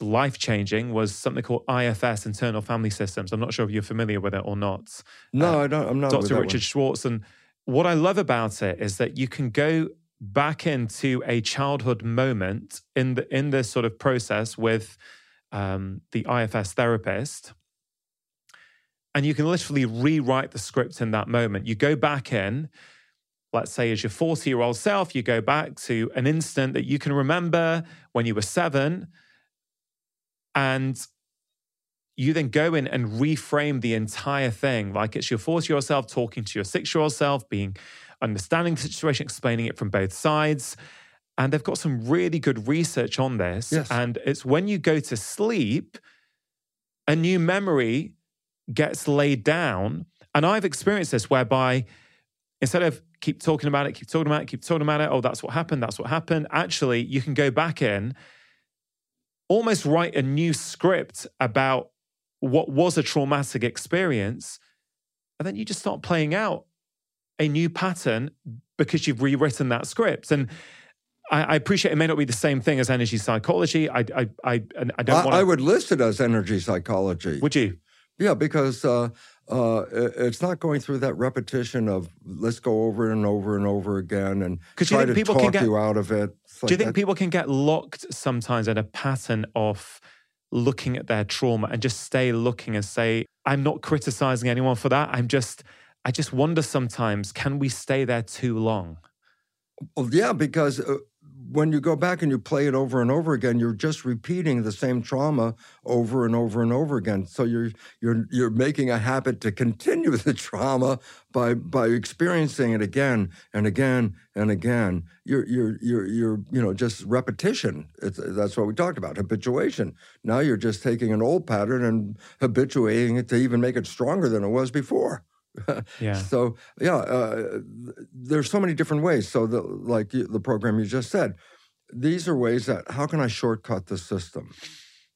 life changing was something called IFS, Internal Family Systems. I'm not sure if you're familiar with it or not. No, uh, I don't. I'm not. Dr. Richard one. Schwartz. And what I love about it is that you can go back into a childhood moment in the in this sort of process with um, the IFS therapist. And you can literally rewrite the script in that moment. You go back in, let's say, as your 40 year old self, you go back to an instant that you can remember when you were seven. And you then go in and reframe the entire thing like it's your 40 year old self talking to your six year old self, being understanding the situation, explaining it from both sides. And they've got some really good research on this. Yes. And it's when you go to sleep, a new memory gets laid down. And I've experienced this whereby instead of keep talking about it, keep talking about it, keep talking about it, oh, that's what happened, that's what happened, actually, you can go back in, almost write a new script about what was a traumatic experience. And then you just start playing out a new pattern because you've rewritten that script. And I, I, appreciate it may not be the same thing as energy psychology. I I I, I don't. I, I would list it as energy psychology. Would you? Yeah, because uh, uh, it's not going through that repetition of let's go over and over and over again and try to people talk get, you out of it. Like do you think that. people can get locked sometimes in a pattern of looking at their trauma and just stay looking and say, "I'm not criticizing anyone for that. I'm just." I just wonder sometimes, can we stay there too long? Well, yeah, because uh, when you go back and you play it over and over again, you're just repeating the same trauma over and over and over again. So you're you're you're making a habit to continue the trauma by by experiencing it again and again and again. You're you're you're you're you know just repetition. It's, that's what we talked about habituation. Now you're just taking an old pattern and habituating it to even make it stronger than it was before. Yeah. So yeah, uh, there's so many different ways. So the, like the program you just said, these are ways that how can I shortcut the system,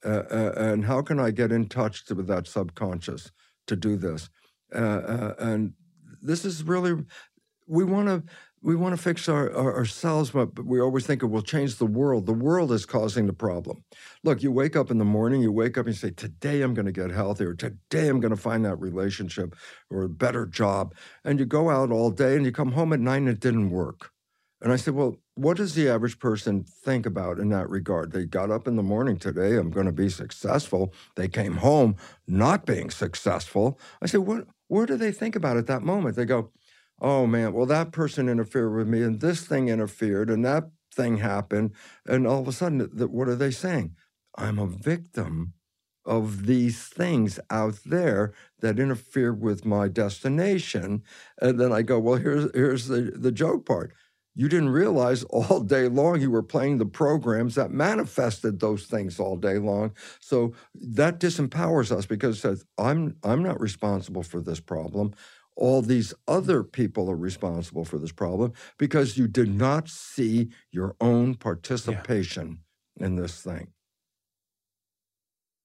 uh, uh, and how can I get in touch with that subconscious to do this, uh, uh, and this is really we want to we want to fix our, our, ourselves, but we always think it will change the world. The world is causing the problem. Look, you wake up in the morning, you wake up and you say, Today I'm going to get healthier. Today I'm going to find that relationship or a better job. And you go out all day and you come home at night and it didn't work. And I said, Well, what does the average person think about in that regard? They got up in the morning today, I'm going to be successful. They came home not being successful. I said, What, where do they think about at that moment? They go, oh man, well, that person interfered with me and this thing interfered and that thing happened. And all of a sudden, what are they saying? I'm a victim of these things out there that interfere with my destination. And then I go, well, here's, here's the, the joke part. You didn't realize all day long you were playing the programs that manifested those things all day long. So that disempowers us because it says, I'm, I'm not responsible for this problem all these other people are responsible for this problem because you did not see your own participation yeah. in this thing.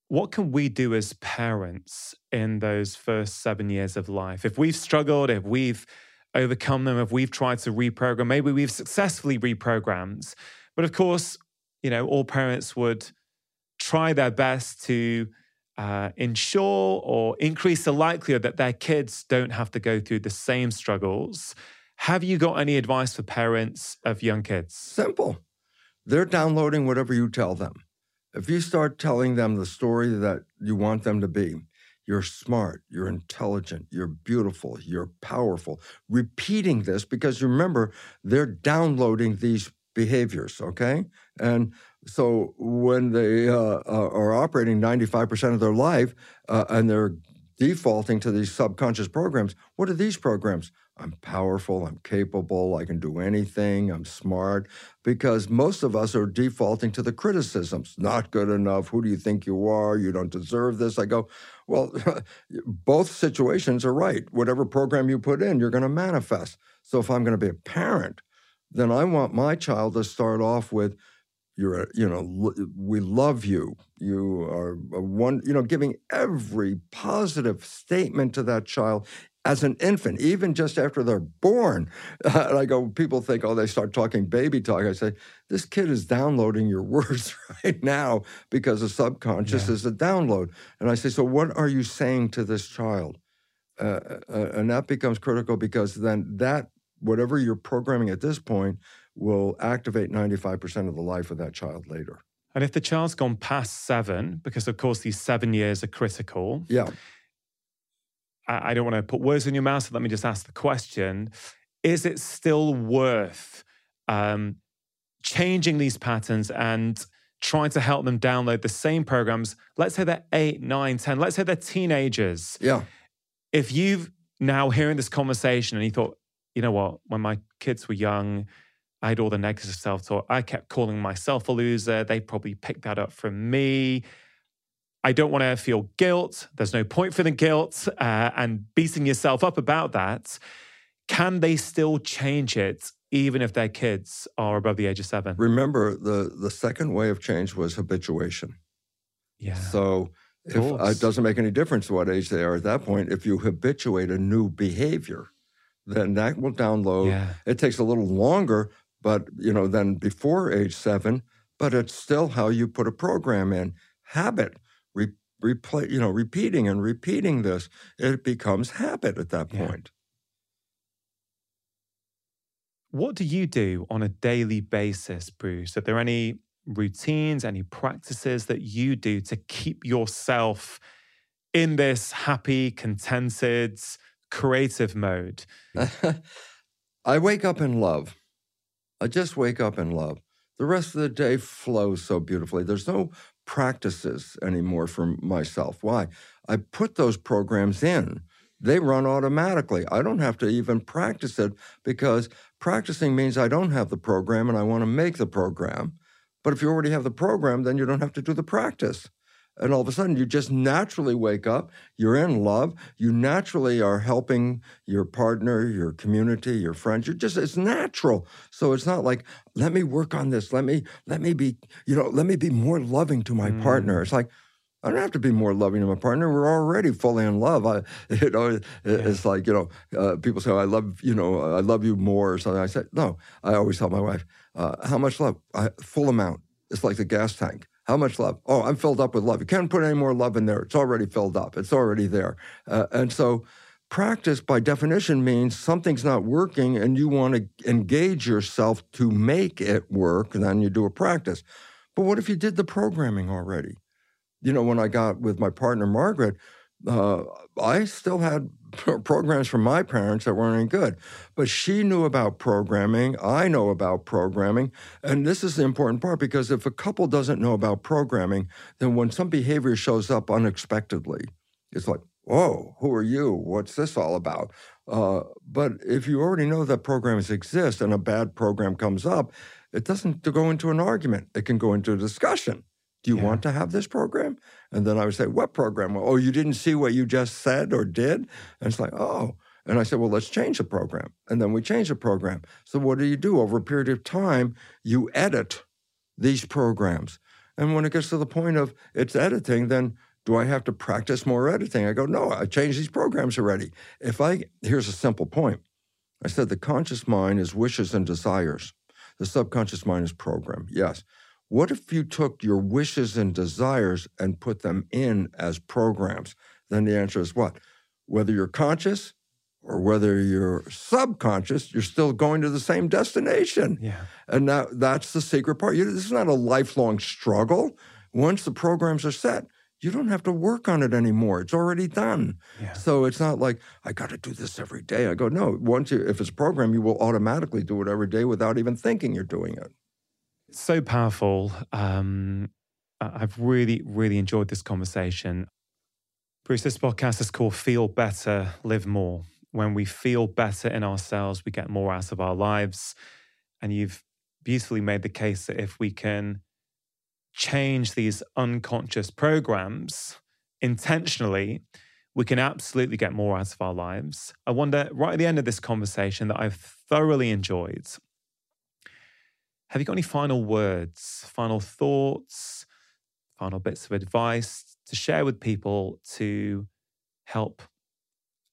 What can we do as parents in those first seven years of life? If we've struggled, if we've overcome them, if we've tried to reprogram, maybe we've successfully reprogrammed. But of course, you know, all parents would try their best to uh, ensure or increase the likelihood that their kids don't have to go through the same struggles. Have you got any advice for parents of young kids? Simple. They're downloading whatever you tell them. If you start telling them the story that you want them to be, you're smart, you're intelligent, you're beautiful, you're powerful. Repeating this because remember, they're downloading these behaviors, okay? And so when they uh, uh are operating 95% of their life uh, and they're defaulting to these subconscious programs, what are these programs? I'm powerful, I'm capable, I can do anything, I'm smart, because most of us are defaulting to the criticisms. Not good enough. Who do you think you are? You don't deserve this. I go, well, both situations are right. Whatever program you put in, you're going to manifest. So if I'm going to be a parent, then I want my child to start off with, you're a, you know we love you. You are one you know giving every positive statement to that child as an infant even just after they're born. Uh, and i go people think oh they start talking baby talk. I say this kid is downloading your words right now because the subconscious yeah. is a download. And i say so what are you saying to this child? Uh, uh, and that becomes critical because then that whatever you're programming at this point will activate 95% of the life of that child later. And if the child's gone past seven, because of course these seven years are critical. Yeah. I, I don't want to put words in your mouth, so let me just ask the question Is it still worth um, changing these patterns and trying to help them download the same programs? Let's say they're eight, nine, 10, let's say they're teenagers. Yeah. If you've now hearing this conversation and you thought, you know what, when my kids were young, I had all the negative self talk. I kept calling myself a loser. They probably picked that up from me. I don't want to feel guilt. There's no point for the guilt uh, and beating yourself up about that. Can they still change it even if their kids are above the age of seven? Remember, the, the second way of change was habituation. Yeah. So if, uh, it doesn't make any difference what age they are at that point. If you habituate a new behavior, then that will download. Yeah. It takes a little longer, but you know, than before age seven, but it's still how you put a program in. Habit, re- replay, you know, repeating and repeating this, it becomes habit at that Yeah. point. What do you do on a daily basis, Bruce? Are there any routines, any practices that you do to keep yourself in this happy, contented, creative mode? I wake up in love. I just wake up in love. The rest of the day flows so beautifully. There's no practices anymore for myself. Why? I put those programs in. They run automatically. I don't have to even practice it because practicing means I don't have the program and I want to make the program. But if you already have the program, then you don't have to do the practice. And all of a sudden, you just naturally wake up. You're in love. You naturally are helping your partner, your community, your friends. You're just, it's natural. So it's not like, let me work on this. Let me, let me be, you know, let me be more loving to my Mm. partner. It's like, I don't have to be more loving to my partner. We're already fully in love. I, you know, it- it's like you know, uh, people say, "I love you know, I love you more" or something. I said, "No." I always tell my wife, uh, "How much love? I, full amount. It's like the gas tank. How much love? Oh, I'm filled up with love. You can't put any more love in there. It's already filled up. It's already there." Uh, and so, practice by definition means something's not working, and you want to engage yourself to make it work. And then you do a practice. But what if you did the programming already? you know, when I got with my partner Margaret, uh, I still had programs from my parents that weren't any good. But she knew about programming. I know about programming. And this is the important part because if a couple doesn't know about programming, then when some behavior shows up unexpectedly, it's like, whoa, who are you? What's this all about? Uh, but if you already know that programs exist and a bad program comes up, it doesn't go into an argument. It can go into a discussion. Do you Yeah. want to have this program? And then I would say, What program? Oh, you didn't see what you just said or did? And it's like, Oh. And I said, Well, let's change the program. And then we change the program. So what do you do? Over a period of time, you edit these programs. And when it gets to the point of it's editing, then do I have to practice more editing? I go, No, I changed these programs already. If I, here's a simple point I said, The conscious mind is wishes and desires, the subconscious mind is program. Yes. What if you took your wishes and desires and put them in as programs? Then the answer is what? Whether you're conscious or whether you're subconscious, you're still going to the same destination. Yeah. And now that's the secret part. You, this is not a lifelong struggle. Once the programs are set, you don't have to work on it anymore. It's already done. Yeah. So it's not like I got to do this every day. I go, no. Once you, if it's a program, you will automatically do it every day without even thinking you're doing it. So powerful. Um, I've really, really enjoyed this conversation. Bruce, this podcast is called Feel Better, Live More. When we feel better in ourselves, we get more out of our lives. And you've beautifully made the case that if we can change these unconscious programs intentionally, we can absolutely get more out of our lives. I wonder, right at the end of this conversation that I've thoroughly enjoyed, have you got any final words, final thoughts, final bits of advice to share with people to help,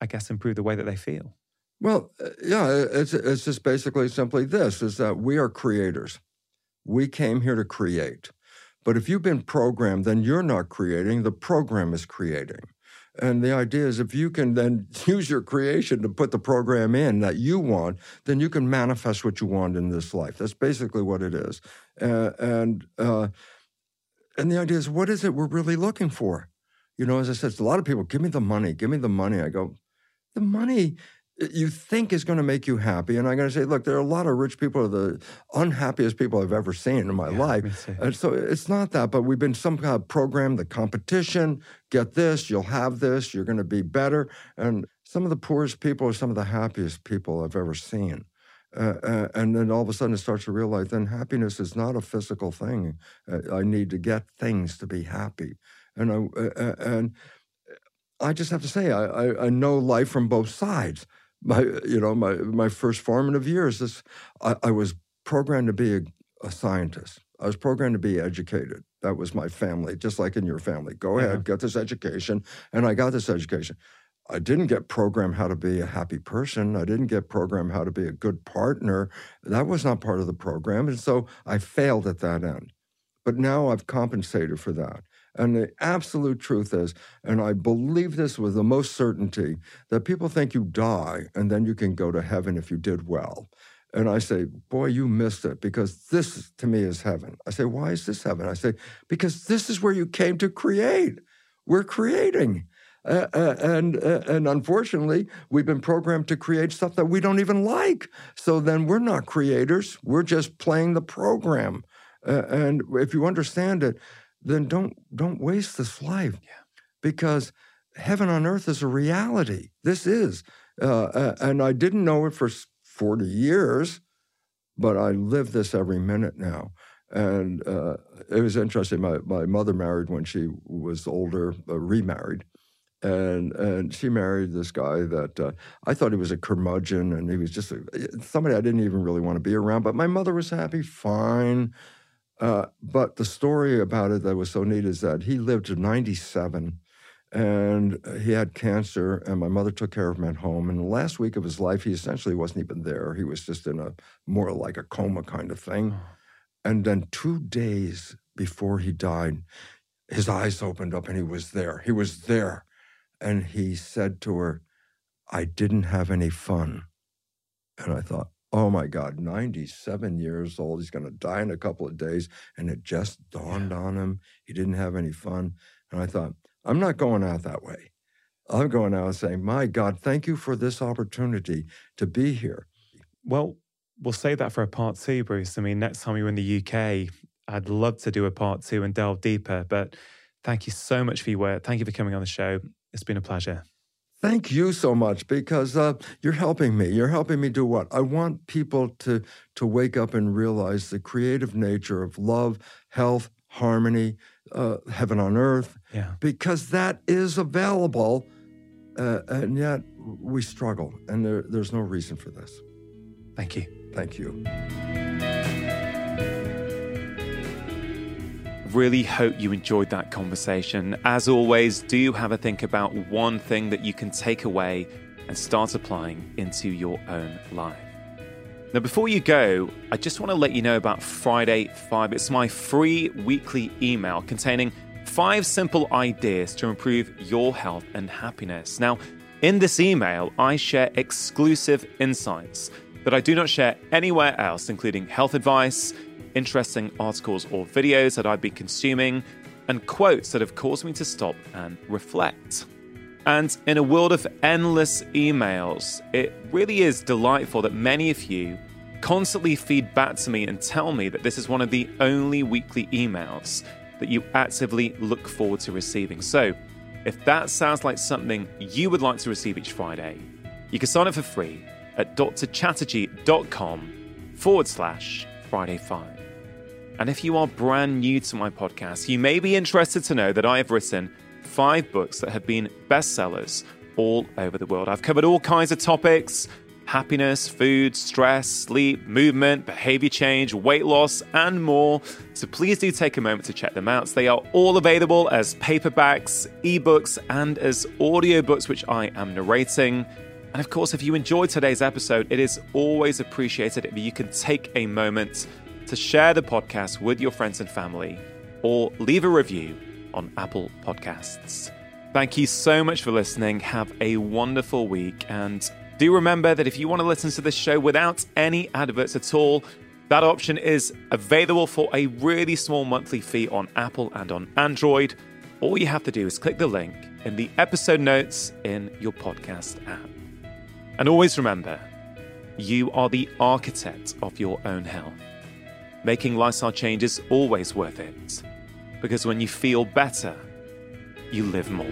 I guess, improve the way that they feel? Well, uh, yeah, it's it's just basically simply this: is that we are creators. We came here to create. But if you've been programmed, then you're not creating. The program is creating. And the idea is if you can then use your creation to put the program in that you want, then you can manifest what you want in this life. That's basically what it is. Uh, and uh, and the idea is, what is it we're really looking for? You know, as I said, a lot of people give me the money, give me the money. I go, the money you think is going to make you happy. And I'm going to say, look, there are a lot of rich people, are the unhappiest people I've ever seen in my Yeah, life. And so it's not that, but we've been some kind of program, the competition, get this, you'll have this, you're going to be better. And some of the poorest people are some of the happiest people I've ever seen. Uh, uh, and then all of a sudden it starts to realize then happiness is not a physical thing. Uh, I need to get things to be happy. and I and I just have to say I, I, I know life from both sides. My you know my my first formative years, this I, I was programmed to be a, a, scientist. I was programmed to be educated. That was my family, just like in your family. Go uh-huh. ahead, get this education, and I got this education. I didn't get programmed how to be a happy person. I didn't get programmed how to be a good partner. That was not part of the program. And so I failed at that end. But now I've compensated for that. And the absolute truth is, and I believe this with the most certainty, that people think you die and then you can go to heaven if you did well. And I say, boy, you missed it because this to me is heaven. I say, why is this heaven? I say, because this is where you came to create. We're creating. Uh, uh, and uh, and unfortunately, we've been programmed to create stuff that we don't even like. So then we're not creators. We're just playing the program. And if you understand it, then don't don't waste this life, yeah. because heaven on earth is a reality. This is, uh, uh, and I didn't know it for forty years, but I live this every minute now. And it was interesting. My my mother married when she was older, remarried and and she married this guy that uh, I thought he was a curmudgeon, and he was just a, somebody I didn't even really want to be around. But my mother was happy, fine. Uh, but the story about it that was so neat is that he lived to 97 and he had cancer and my mother took care of him at home and the last week of his life he essentially wasn't even there. He was just in a more like a coma kind of thing. And then two days before he died his eyes opened up and he was there. He was there. And he said to her, I didn't have any fun. And I thought, oh my God, 97 years old. He's going to die in a couple of days. And it just dawned on him he didn't have any fun. And I thought, I'm not going out that way. I'm going out and saying, my God, thank you for this opportunity to be here. Well, we'll save that for a part two, Bruce. I mean, next time you're in the UK, I'd love to do a part two and delve deeper. But thank you so much for your work. Thank you for coming on the show. It's been a pleasure. Thank you so much because uh, you're helping me. You're helping me do what? I want people to, to wake up and realize the creative nature of love, health, harmony, uh, heaven on earth, yeah. because that is available. Uh, and yet we struggle, and there, there's no reason for this. Thank you. Thank you. Really hope you enjoyed that conversation. As always, do have a think about one thing that you can take away and start applying into your own life. Now, before you go, I just want to let you know about Friday 5. It's my free weekly email containing five simple ideas to improve your health and happiness. Now, in this email, I share exclusive insights that I do not share anywhere else, including health advice interesting articles or videos that I've been consuming, and quotes that have caused me to stop and reflect. And in a world of endless emails, it really is delightful that many of you constantly feed back to me and tell me that this is one of the only weekly emails that you actively look forward to receiving. So, if that sounds like something you would like to receive each Friday, you can sign up for free at drchatterjee.com forward slash Friday 5. And if you are brand new to my podcast, you may be interested to know that I have written five books that have been bestsellers all over the world. I've covered all kinds of topics happiness, food, stress, sleep, movement, behavior change, weight loss, and more. So please do take a moment to check them out. They are all available as paperbacks, ebooks, and as audiobooks, which I am narrating. And of course, if you enjoyed today's episode, it is always appreciated if you can take a moment to share the podcast with your friends and family or leave a review on Apple Podcasts. Thank you so much for listening. Have a wonderful week. And do remember that if you want to listen to this show without any adverts at all, that option is available for a really small monthly fee on Apple and on Android. All you have to do is click the link in the episode notes in your podcast app. And always remember, you are the architect of your own health. Making lifestyle change is always worth it. Because when you feel better, you live more.